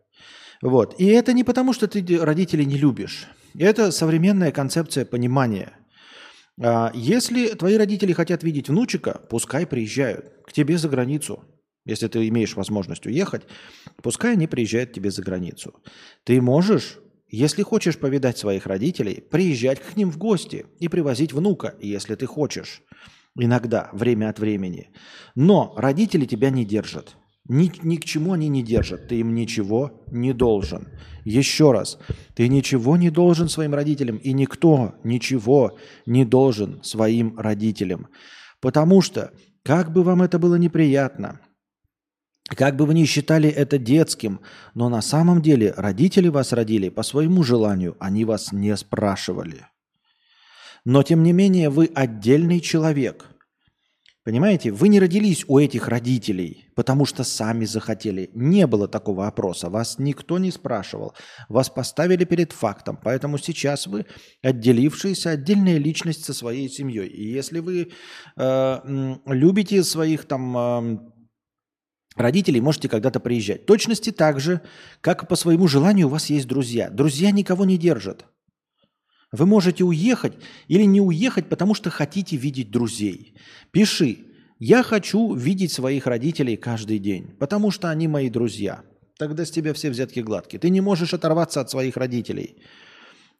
вот. И это не потому, что ты родителей не любишь. Это современная концепция понимания. А, если твои родители хотят видеть внучика, пускай приезжают к тебе за границу. Если ты имеешь возможность уехать, пускай они приезжают к тебе за границу. Ты можешь, если хочешь повидать своих родителей, приезжать к ним в гости и привозить внука, если ты хочешь. Иногда, время от времени. Но родители тебя не держат. Ни, ни к чему они не держат. Ты им ничего не должен. Еще раз, ты ничего не должен своим родителям, и никто ничего не должен своим родителям. Потому что, как бы вам это было неприятно, как бы вы ни считали это детским, но на самом деле родители вас родили по своему желанию, они вас не спрашивали. Но тем не менее вы отдельный человек – Понимаете, вы не родились у этих родителей, потому что сами захотели. Не было такого опроса, вас никто не спрашивал. Вас поставили перед фактом, поэтому сейчас вы отделившаяся отдельная личность со своей семьей. И если вы э, любите своих там э, родителей, можете когда-то приезжать. точности так же, как по своему желанию у вас есть друзья. Друзья никого не держат. Вы можете уехать или не уехать, потому что хотите видеть друзей. Пиши, я хочу видеть своих родителей каждый день, потому что они мои друзья. Тогда с тебя все взятки гладкие. Ты не можешь оторваться от своих родителей,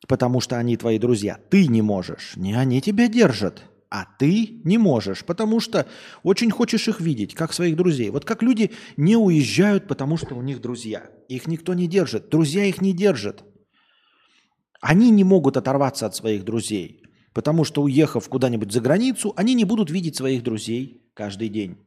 потому что они твои друзья. Ты не можешь. Не они тебя держат. А ты не можешь, потому что очень хочешь их видеть, как своих друзей. Вот как люди не уезжают, потому что у них друзья. Их никто не держит. Друзья их не держат. Они не могут оторваться от своих друзей, потому что, уехав куда-нибудь за границу, они не будут видеть своих друзей каждый день.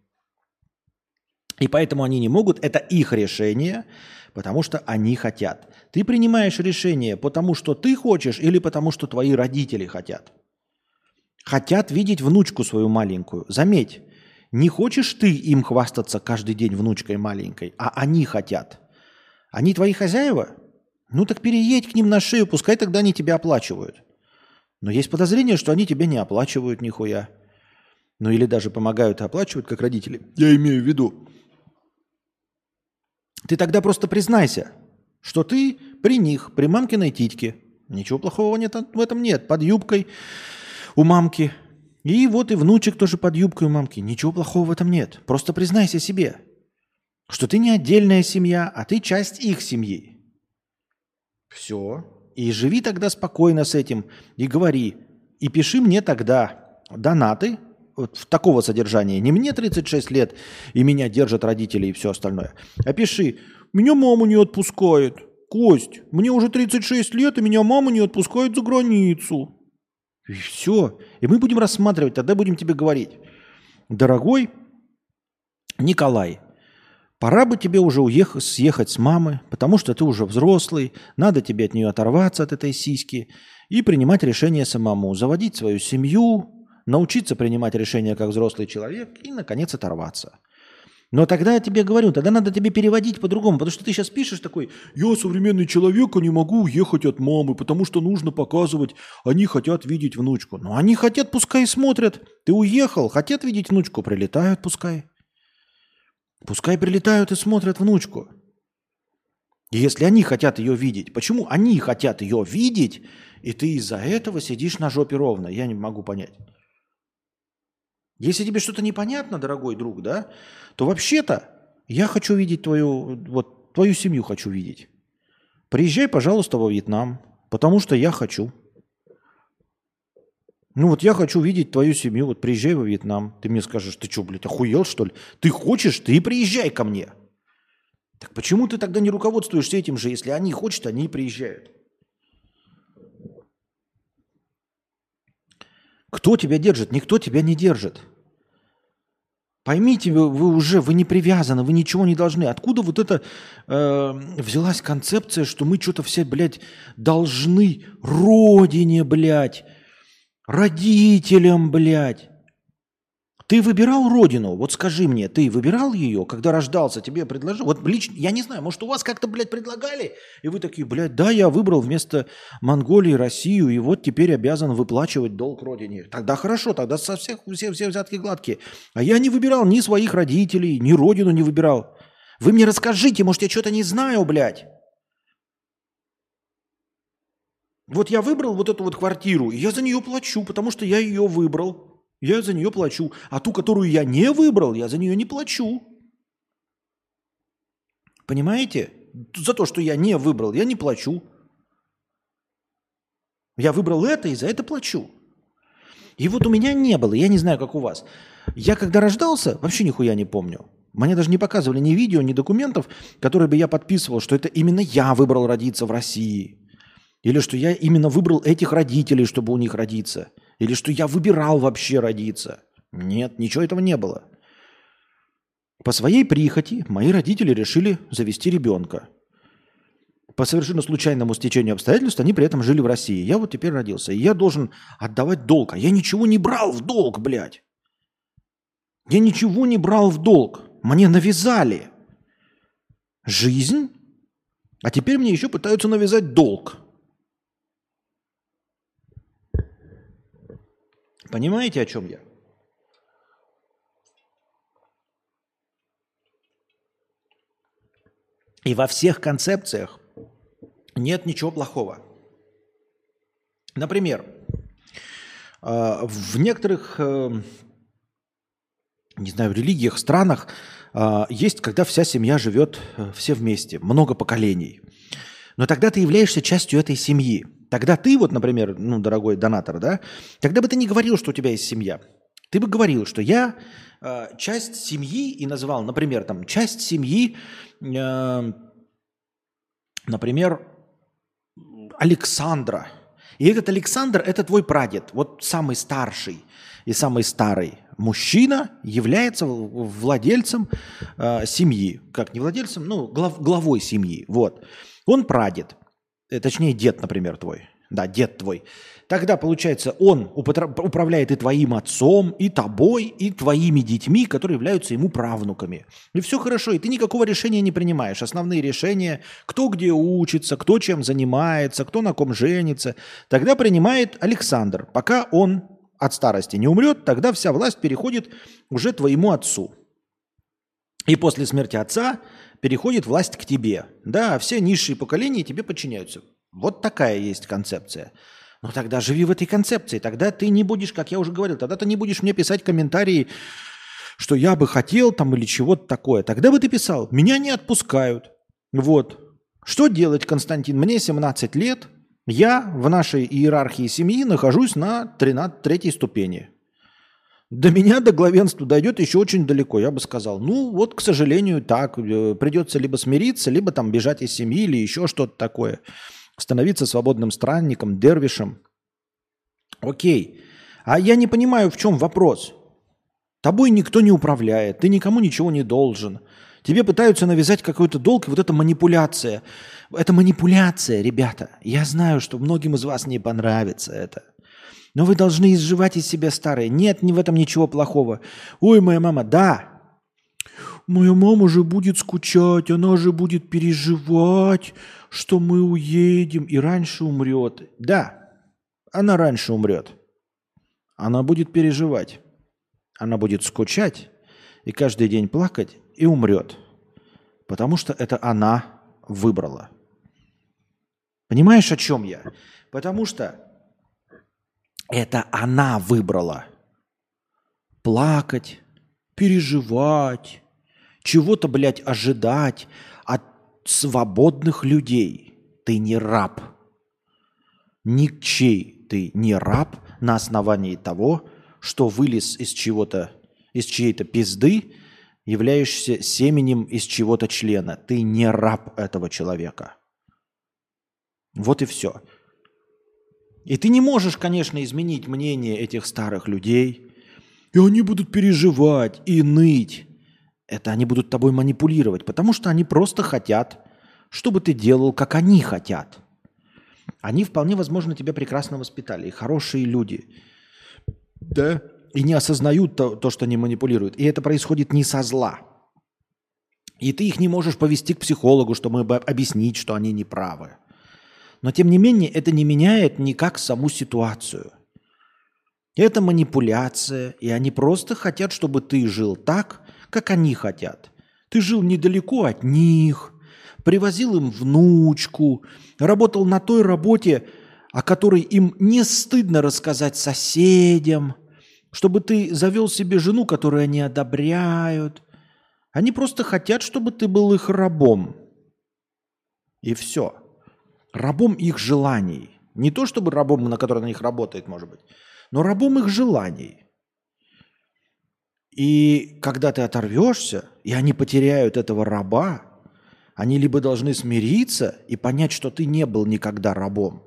И поэтому они не могут, это их решение, потому что они хотят. Ты принимаешь решение потому, что ты хочешь или потому, что твои родители хотят. Хотят видеть внучку свою маленькую. Заметь, не хочешь ты им хвастаться каждый день внучкой маленькой, а они хотят. Они твои хозяева? Ну так переедь к ним на шею, пускай тогда они тебя оплачивают. Но есть подозрение, что они тебя не оплачивают нихуя. Ну или даже помогают и оплачивают, как родители. Я имею в виду. Ты тогда просто признайся, что ты при них, при мамкиной титьке. Ничего плохого нет, в этом нет. Под юбкой у мамки. И вот и внучек тоже под юбкой у мамки. Ничего плохого в этом нет. Просто признайся себе, что ты не отдельная семья, а ты часть их семьи. Все. И живи тогда спокойно с этим. И говори. И пиши мне тогда донаты вот в такого содержания. Не мне 36 лет, и меня держат родители и все остальное. А пиши, меня мама не отпускает. Кость, мне уже 36 лет, и меня мама не отпускает за границу. И все. И мы будем рассматривать, тогда будем тебе говорить. Дорогой Николай, Пора бы тебе уже уехать, съехать с мамы, потому что ты уже взрослый, надо тебе от нее оторваться, от этой сиськи, и принимать решение самому, заводить свою семью, научиться принимать решения как взрослый человек и, наконец, оторваться. Но тогда я тебе говорю, тогда надо тебе переводить по-другому, потому что ты сейчас пишешь такой, я современный человек, а не могу уехать от мамы, потому что нужно показывать, они хотят видеть внучку. Но они хотят, пускай смотрят. Ты уехал, хотят видеть внучку, прилетают, пускай. Пускай прилетают и смотрят внучку. И если они хотят ее видеть, почему они хотят ее видеть, и ты из-за этого сидишь на жопе ровно? Я не могу понять. Если тебе что-то непонятно, дорогой друг, да, то вообще-то я хочу видеть твою, вот, твою семью хочу видеть. Приезжай, пожалуйста, во Вьетнам, потому что я хочу. Ну вот я хочу видеть твою семью, вот приезжай во Вьетнам. Ты мне скажешь, ты что, блядь, охуел что ли? Ты хочешь, ты приезжай ко мне. Так почему ты тогда не руководствуешься этим же, если они хотят, они и приезжают? Кто тебя держит? Никто тебя не держит. Поймите, вы, вы уже, вы не привязаны, вы ничего не должны. Откуда вот это э, взялась концепция, что мы что-то все, блядь, должны родине, блядь, родителям, блядь. Ты выбирал родину? Вот скажи мне, ты выбирал ее, когда рождался, тебе предложил? Вот лично, я не знаю, может, у вас как-то, блядь, предлагали, и вы такие, блядь, да, я выбрал вместо Монголии Россию, и вот теперь обязан выплачивать долг родине. Тогда хорошо, тогда со всех, все, все взятки гладкие. А я не выбирал ни своих родителей, ни родину не выбирал. Вы мне расскажите, может, я что-то не знаю, блядь. Вот я выбрал вот эту вот квартиру, и я за нее плачу, потому что я ее выбрал. Я за нее плачу. А ту, которую я не выбрал, я за нее не плачу. Понимаете? За то, что я не выбрал, я не плачу. Я выбрал это и за это плачу. И вот у меня не было, я не знаю, как у вас. Я когда рождался, вообще нихуя не помню. Мне даже не показывали ни видео, ни документов, которые бы я подписывал, что это именно я выбрал родиться в России. Или что я именно выбрал этих родителей, чтобы у них родиться. Или что я выбирал вообще родиться. Нет, ничего этого не было. По своей прихоти мои родители решили завести ребенка. По совершенно случайному стечению обстоятельств они при этом жили в России. Я вот теперь родился. И я должен отдавать долг. А я ничего не брал в долг, блядь. Я ничего не брал в долг. Мне навязали жизнь, а теперь мне еще пытаются навязать долг. Понимаете, о чем я? И во всех концепциях нет ничего плохого. Например, э, в некоторых, э, не знаю, религиях, странах э, есть, когда вся семья живет все вместе, много поколений. Но тогда ты являешься частью этой семьи. Тогда ты вот, например, ну, дорогой донатор, да, тогда бы ты не говорил, что у тебя есть семья. Ты бы говорил, что я э, часть семьи и назвал, например, там, часть семьи, э, например, Александра. И этот Александр – это твой прадед, вот самый старший и самый старый мужчина является владельцем э, семьи. Как не владельцем, ну, глав, главой семьи. Вот. Он прадед. Э, точнее, дед, например, твой. Да, дед твой. Тогда, получается, он управляет и твоим отцом, и тобой, и твоими детьми, которые являются ему правнуками. И все хорошо, и ты никакого решения не принимаешь. Основные решения, кто где учится, кто чем занимается, кто на ком женится, тогда принимает Александр. Пока он от старости не умрет, тогда вся власть переходит уже твоему отцу. И после смерти отца переходит власть к тебе. Да, все низшие поколения тебе подчиняются. Вот такая есть концепция. Но тогда живи в этой концепции. Тогда ты не будешь, как я уже говорил, тогда ты не будешь мне писать комментарии, что я бы хотел там или чего-то такое. Тогда бы ты писал, меня не отпускают. Вот. Что делать, Константин? Мне 17 лет, я в нашей иерархии семьи нахожусь на 13, третьей ступени. До меня до главенства дойдет еще очень далеко, я бы сказал. Ну, вот, к сожалению, так. Э, придется либо смириться, либо там бежать из семьи или еще что-то такое. Становиться свободным странником, дервишем. Окей. А я не понимаю, в чем вопрос. Тобой никто не управляет, ты никому ничего не должен. Тебе пытаются навязать какой-то долг, и вот эта манипуляция. Это манипуляция, ребята. Я знаю, что многим из вас не понравится это. Но вы должны изживать из себя старое. Нет, не в этом ничего плохого. Ой, моя мама, да. Моя мама же будет скучать, она же будет переживать, что мы уедем и раньше умрет. Да, она раньше умрет. Она будет переживать. Она будет скучать и каждый день плакать и умрет. Потому что это она выбрала. Понимаешь, о чем я? Потому что это она выбрала. Плакать, переживать, чего-то, блядь, ожидать от свободных людей. Ты не раб. Ничей ты не раб на основании того, что вылез из чего-то, из чьей-то пизды, являешься семенем из чего-то члена. Ты не раб этого человека. Вот и все. И ты не можешь, конечно, изменить мнение этих старых людей. И они будут переживать и ныть. Это они будут тобой манипулировать, потому что они просто хотят, чтобы ты делал, как они хотят. Они вполне возможно тебя прекрасно воспитали, и хорошие люди. Да. И не осознают то, то, что они манипулируют. И это происходит не со зла. И ты их не можешь повести к психологу, чтобы объяснить, что они неправы. Но тем не менее это не меняет никак саму ситуацию. Это манипуляция, и они просто хотят, чтобы ты жил так, как они хотят. Ты жил недалеко от них, привозил им внучку, работал на той работе, о которой им не стыдно рассказать соседям, чтобы ты завел себе жену, которую они одобряют. Они просто хотят, чтобы ты был их рабом. И все. Рабом их желаний. Не то чтобы рабом, на который на них работает, может быть, но рабом их желаний. И когда ты оторвешься, и они потеряют этого раба, они либо должны смириться и понять, что ты не был никогда рабом,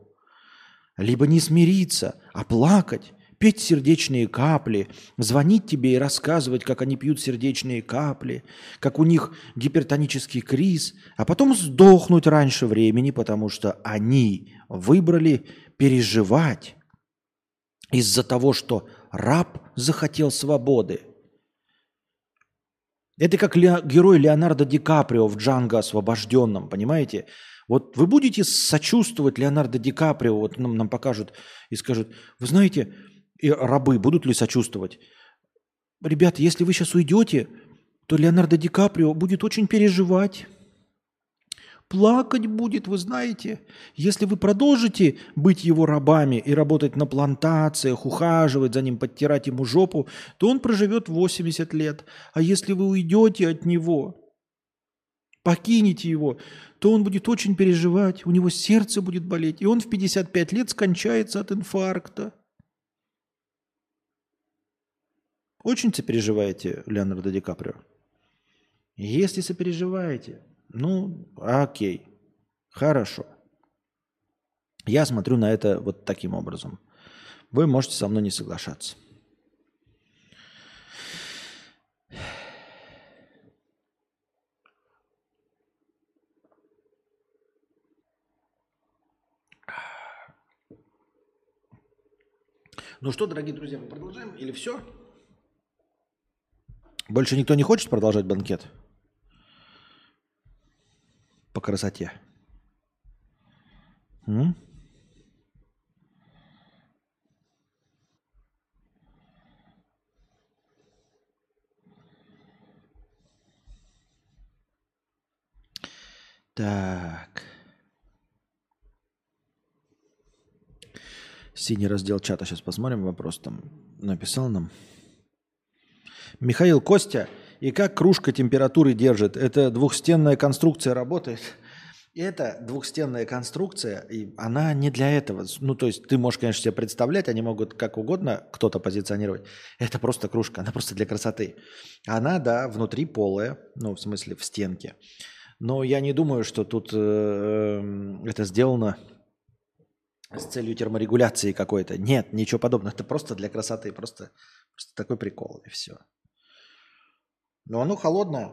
либо не смириться, а плакать, петь сердечные капли, звонить тебе и рассказывать, как они пьют сердечные капли, как у них гипертонический криз, а потом сдохнуть раньше времени, потому что они выбрали переживать из-за того, что раб захотел свободы – это как Ле- герой Леонардо Ди Каприо в «Джанго освобожденном», понимаете? Вот вы будете сочувствовать Леонардо Ди Каприо, вот нам, нам покажут и скажут, вы знаете, и рабы будут ли сочувствовать? Ребята, если вы сейчас уйдете, то Леонардо Ди Каприо будет очень переживать плакать будет, вы знаете. Если вы продолжите быть его рабами и работать на плантациях, ухаживать за ним, подтирать ему жопу, то он проживет 80 лет. А если вы уйдете от него, покинете его, то он будет очень переживать, у него сердце будет болеть, и он в 55 лет скончается от инфаркта. Очень сопереживаете Леонардо Ди Каприо? Если сопереживаете, ну, окей, хорошо. Я смотрю на это вот таким образом. Вы можете со мной не соглашаться. Ну что, дорогие друзья, мы продолжаем или все? Больше никто не хочет продолжать банкет? по красоте? М? Так. Синий раздел чата. Сейчас посмотрим вопрос там. Написал нам. Михаил Костя и как кружка температуры держит? Это двухстенная конструкция работает? Это двухстенная конструкция, и она не для этого. Ну, то есть ты можешь, конечно, себе представлять, они могут как угодно кто-то позиционировать. Это просто кружка, она просто для красоты. Она, да, внутри полая, ну, в смысле, в стенке. Но я не думаю, что тут э, эм, это сделано с целью терморегуляции какой-то. Нет, ничего подобного. Это просто для красоты, просто, просто такой прикол, и все. Но оно холодное.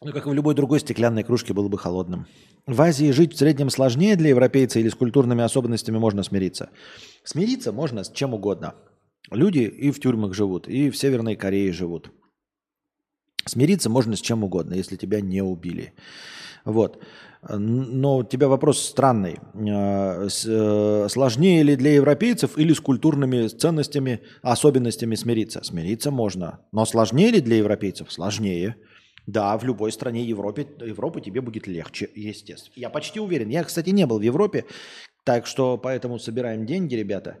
Ну, как и в любой другой стеклянной кружке было бы холодным. В Азии жить в среднем сложнее для европейца или с культурными особенностями можно смириться? Смириться можно с чем угодно. Люди и в тюрьмах живут, и в Северной Корее живут. Смириться можно с чем угодно, если тебя не убили. Вот. Но у тебя вопрос странный. Э, э, сложнее ли для европейцев или с культурными ценностями, особенностями смириться? Смириться можно. Но сложнее ли для европейцев? Сложнее. Да, в любой стране Европы, Европы тебе будет легче, естественно. Я почти уверен. Я, кстати, не был в Европе, так что поэтому собираем деньги, ребята.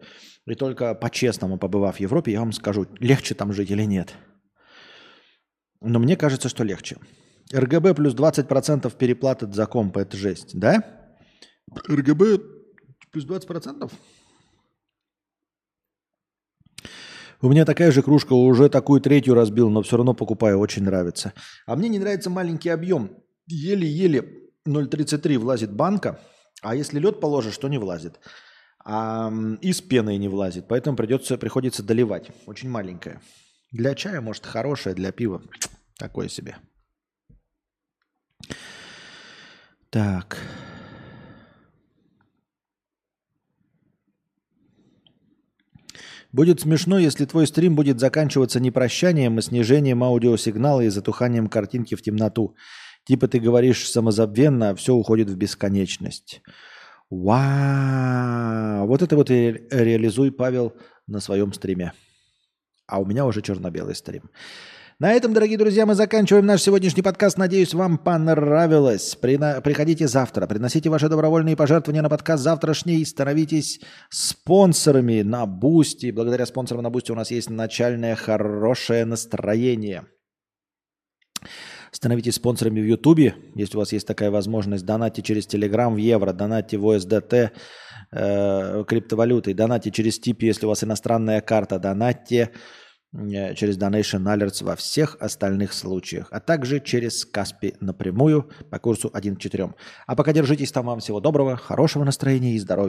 И только по-честному, побывав в Европе, я вам скажу, легче там жить или нет. Но мне кажется, что легче. РГБ плюс 20% переплаты за комп, это жесть, да? РГБ Плюс 20%? У меня такая же кружка, уже такую третью разбил, но все равно покупаю, очень нравится. А мне не нравится маленький объем. Еле-еле 0,33 влазит банка, а если лед положишь, то не влазит. А и с пеной не влазит, поэтому придется, приходится доливать. Очень маленькая. Для чая, может, хорошая, для пива такое себе. Так. Будет смешно, если твой стрим будет заканчиваться не прощанием, а снижением аудиосигнала и затуханием картинки в темноту. Типа ты говоришь самозабвенно, а все уходит в бесконечность. Вау! Вот это вот и реализуй, Павел, на своем стриме. А у меня уже черно-белый стрим. На этом, дорогие друзья, мы заканчиваем наш сегодняшний подкаст. Надеюсь, вам понравилось. Прина... Приходите завтра, приносите ваши добровольные пожертвования на подкаст завтрашний, становитесь спонсорами на Boosty. Благодаря спонсорам на Boosty у нас есть начальное хорошее настроение. Становитесь спонсорами в Ютубе, если у вас есть такая возможность. Донатьте через Телеграм в евро, донатьте в USDT э, криптовалютой, донатьте через Tipeee, если у вас иностранная карта, донатьте через Donation Alerts во всех остальных случаях, а также через Kaspi напрямую по курсу 1 к 4. А пока держитесь там, вам всего доброго, хорошего настроения и здоровья.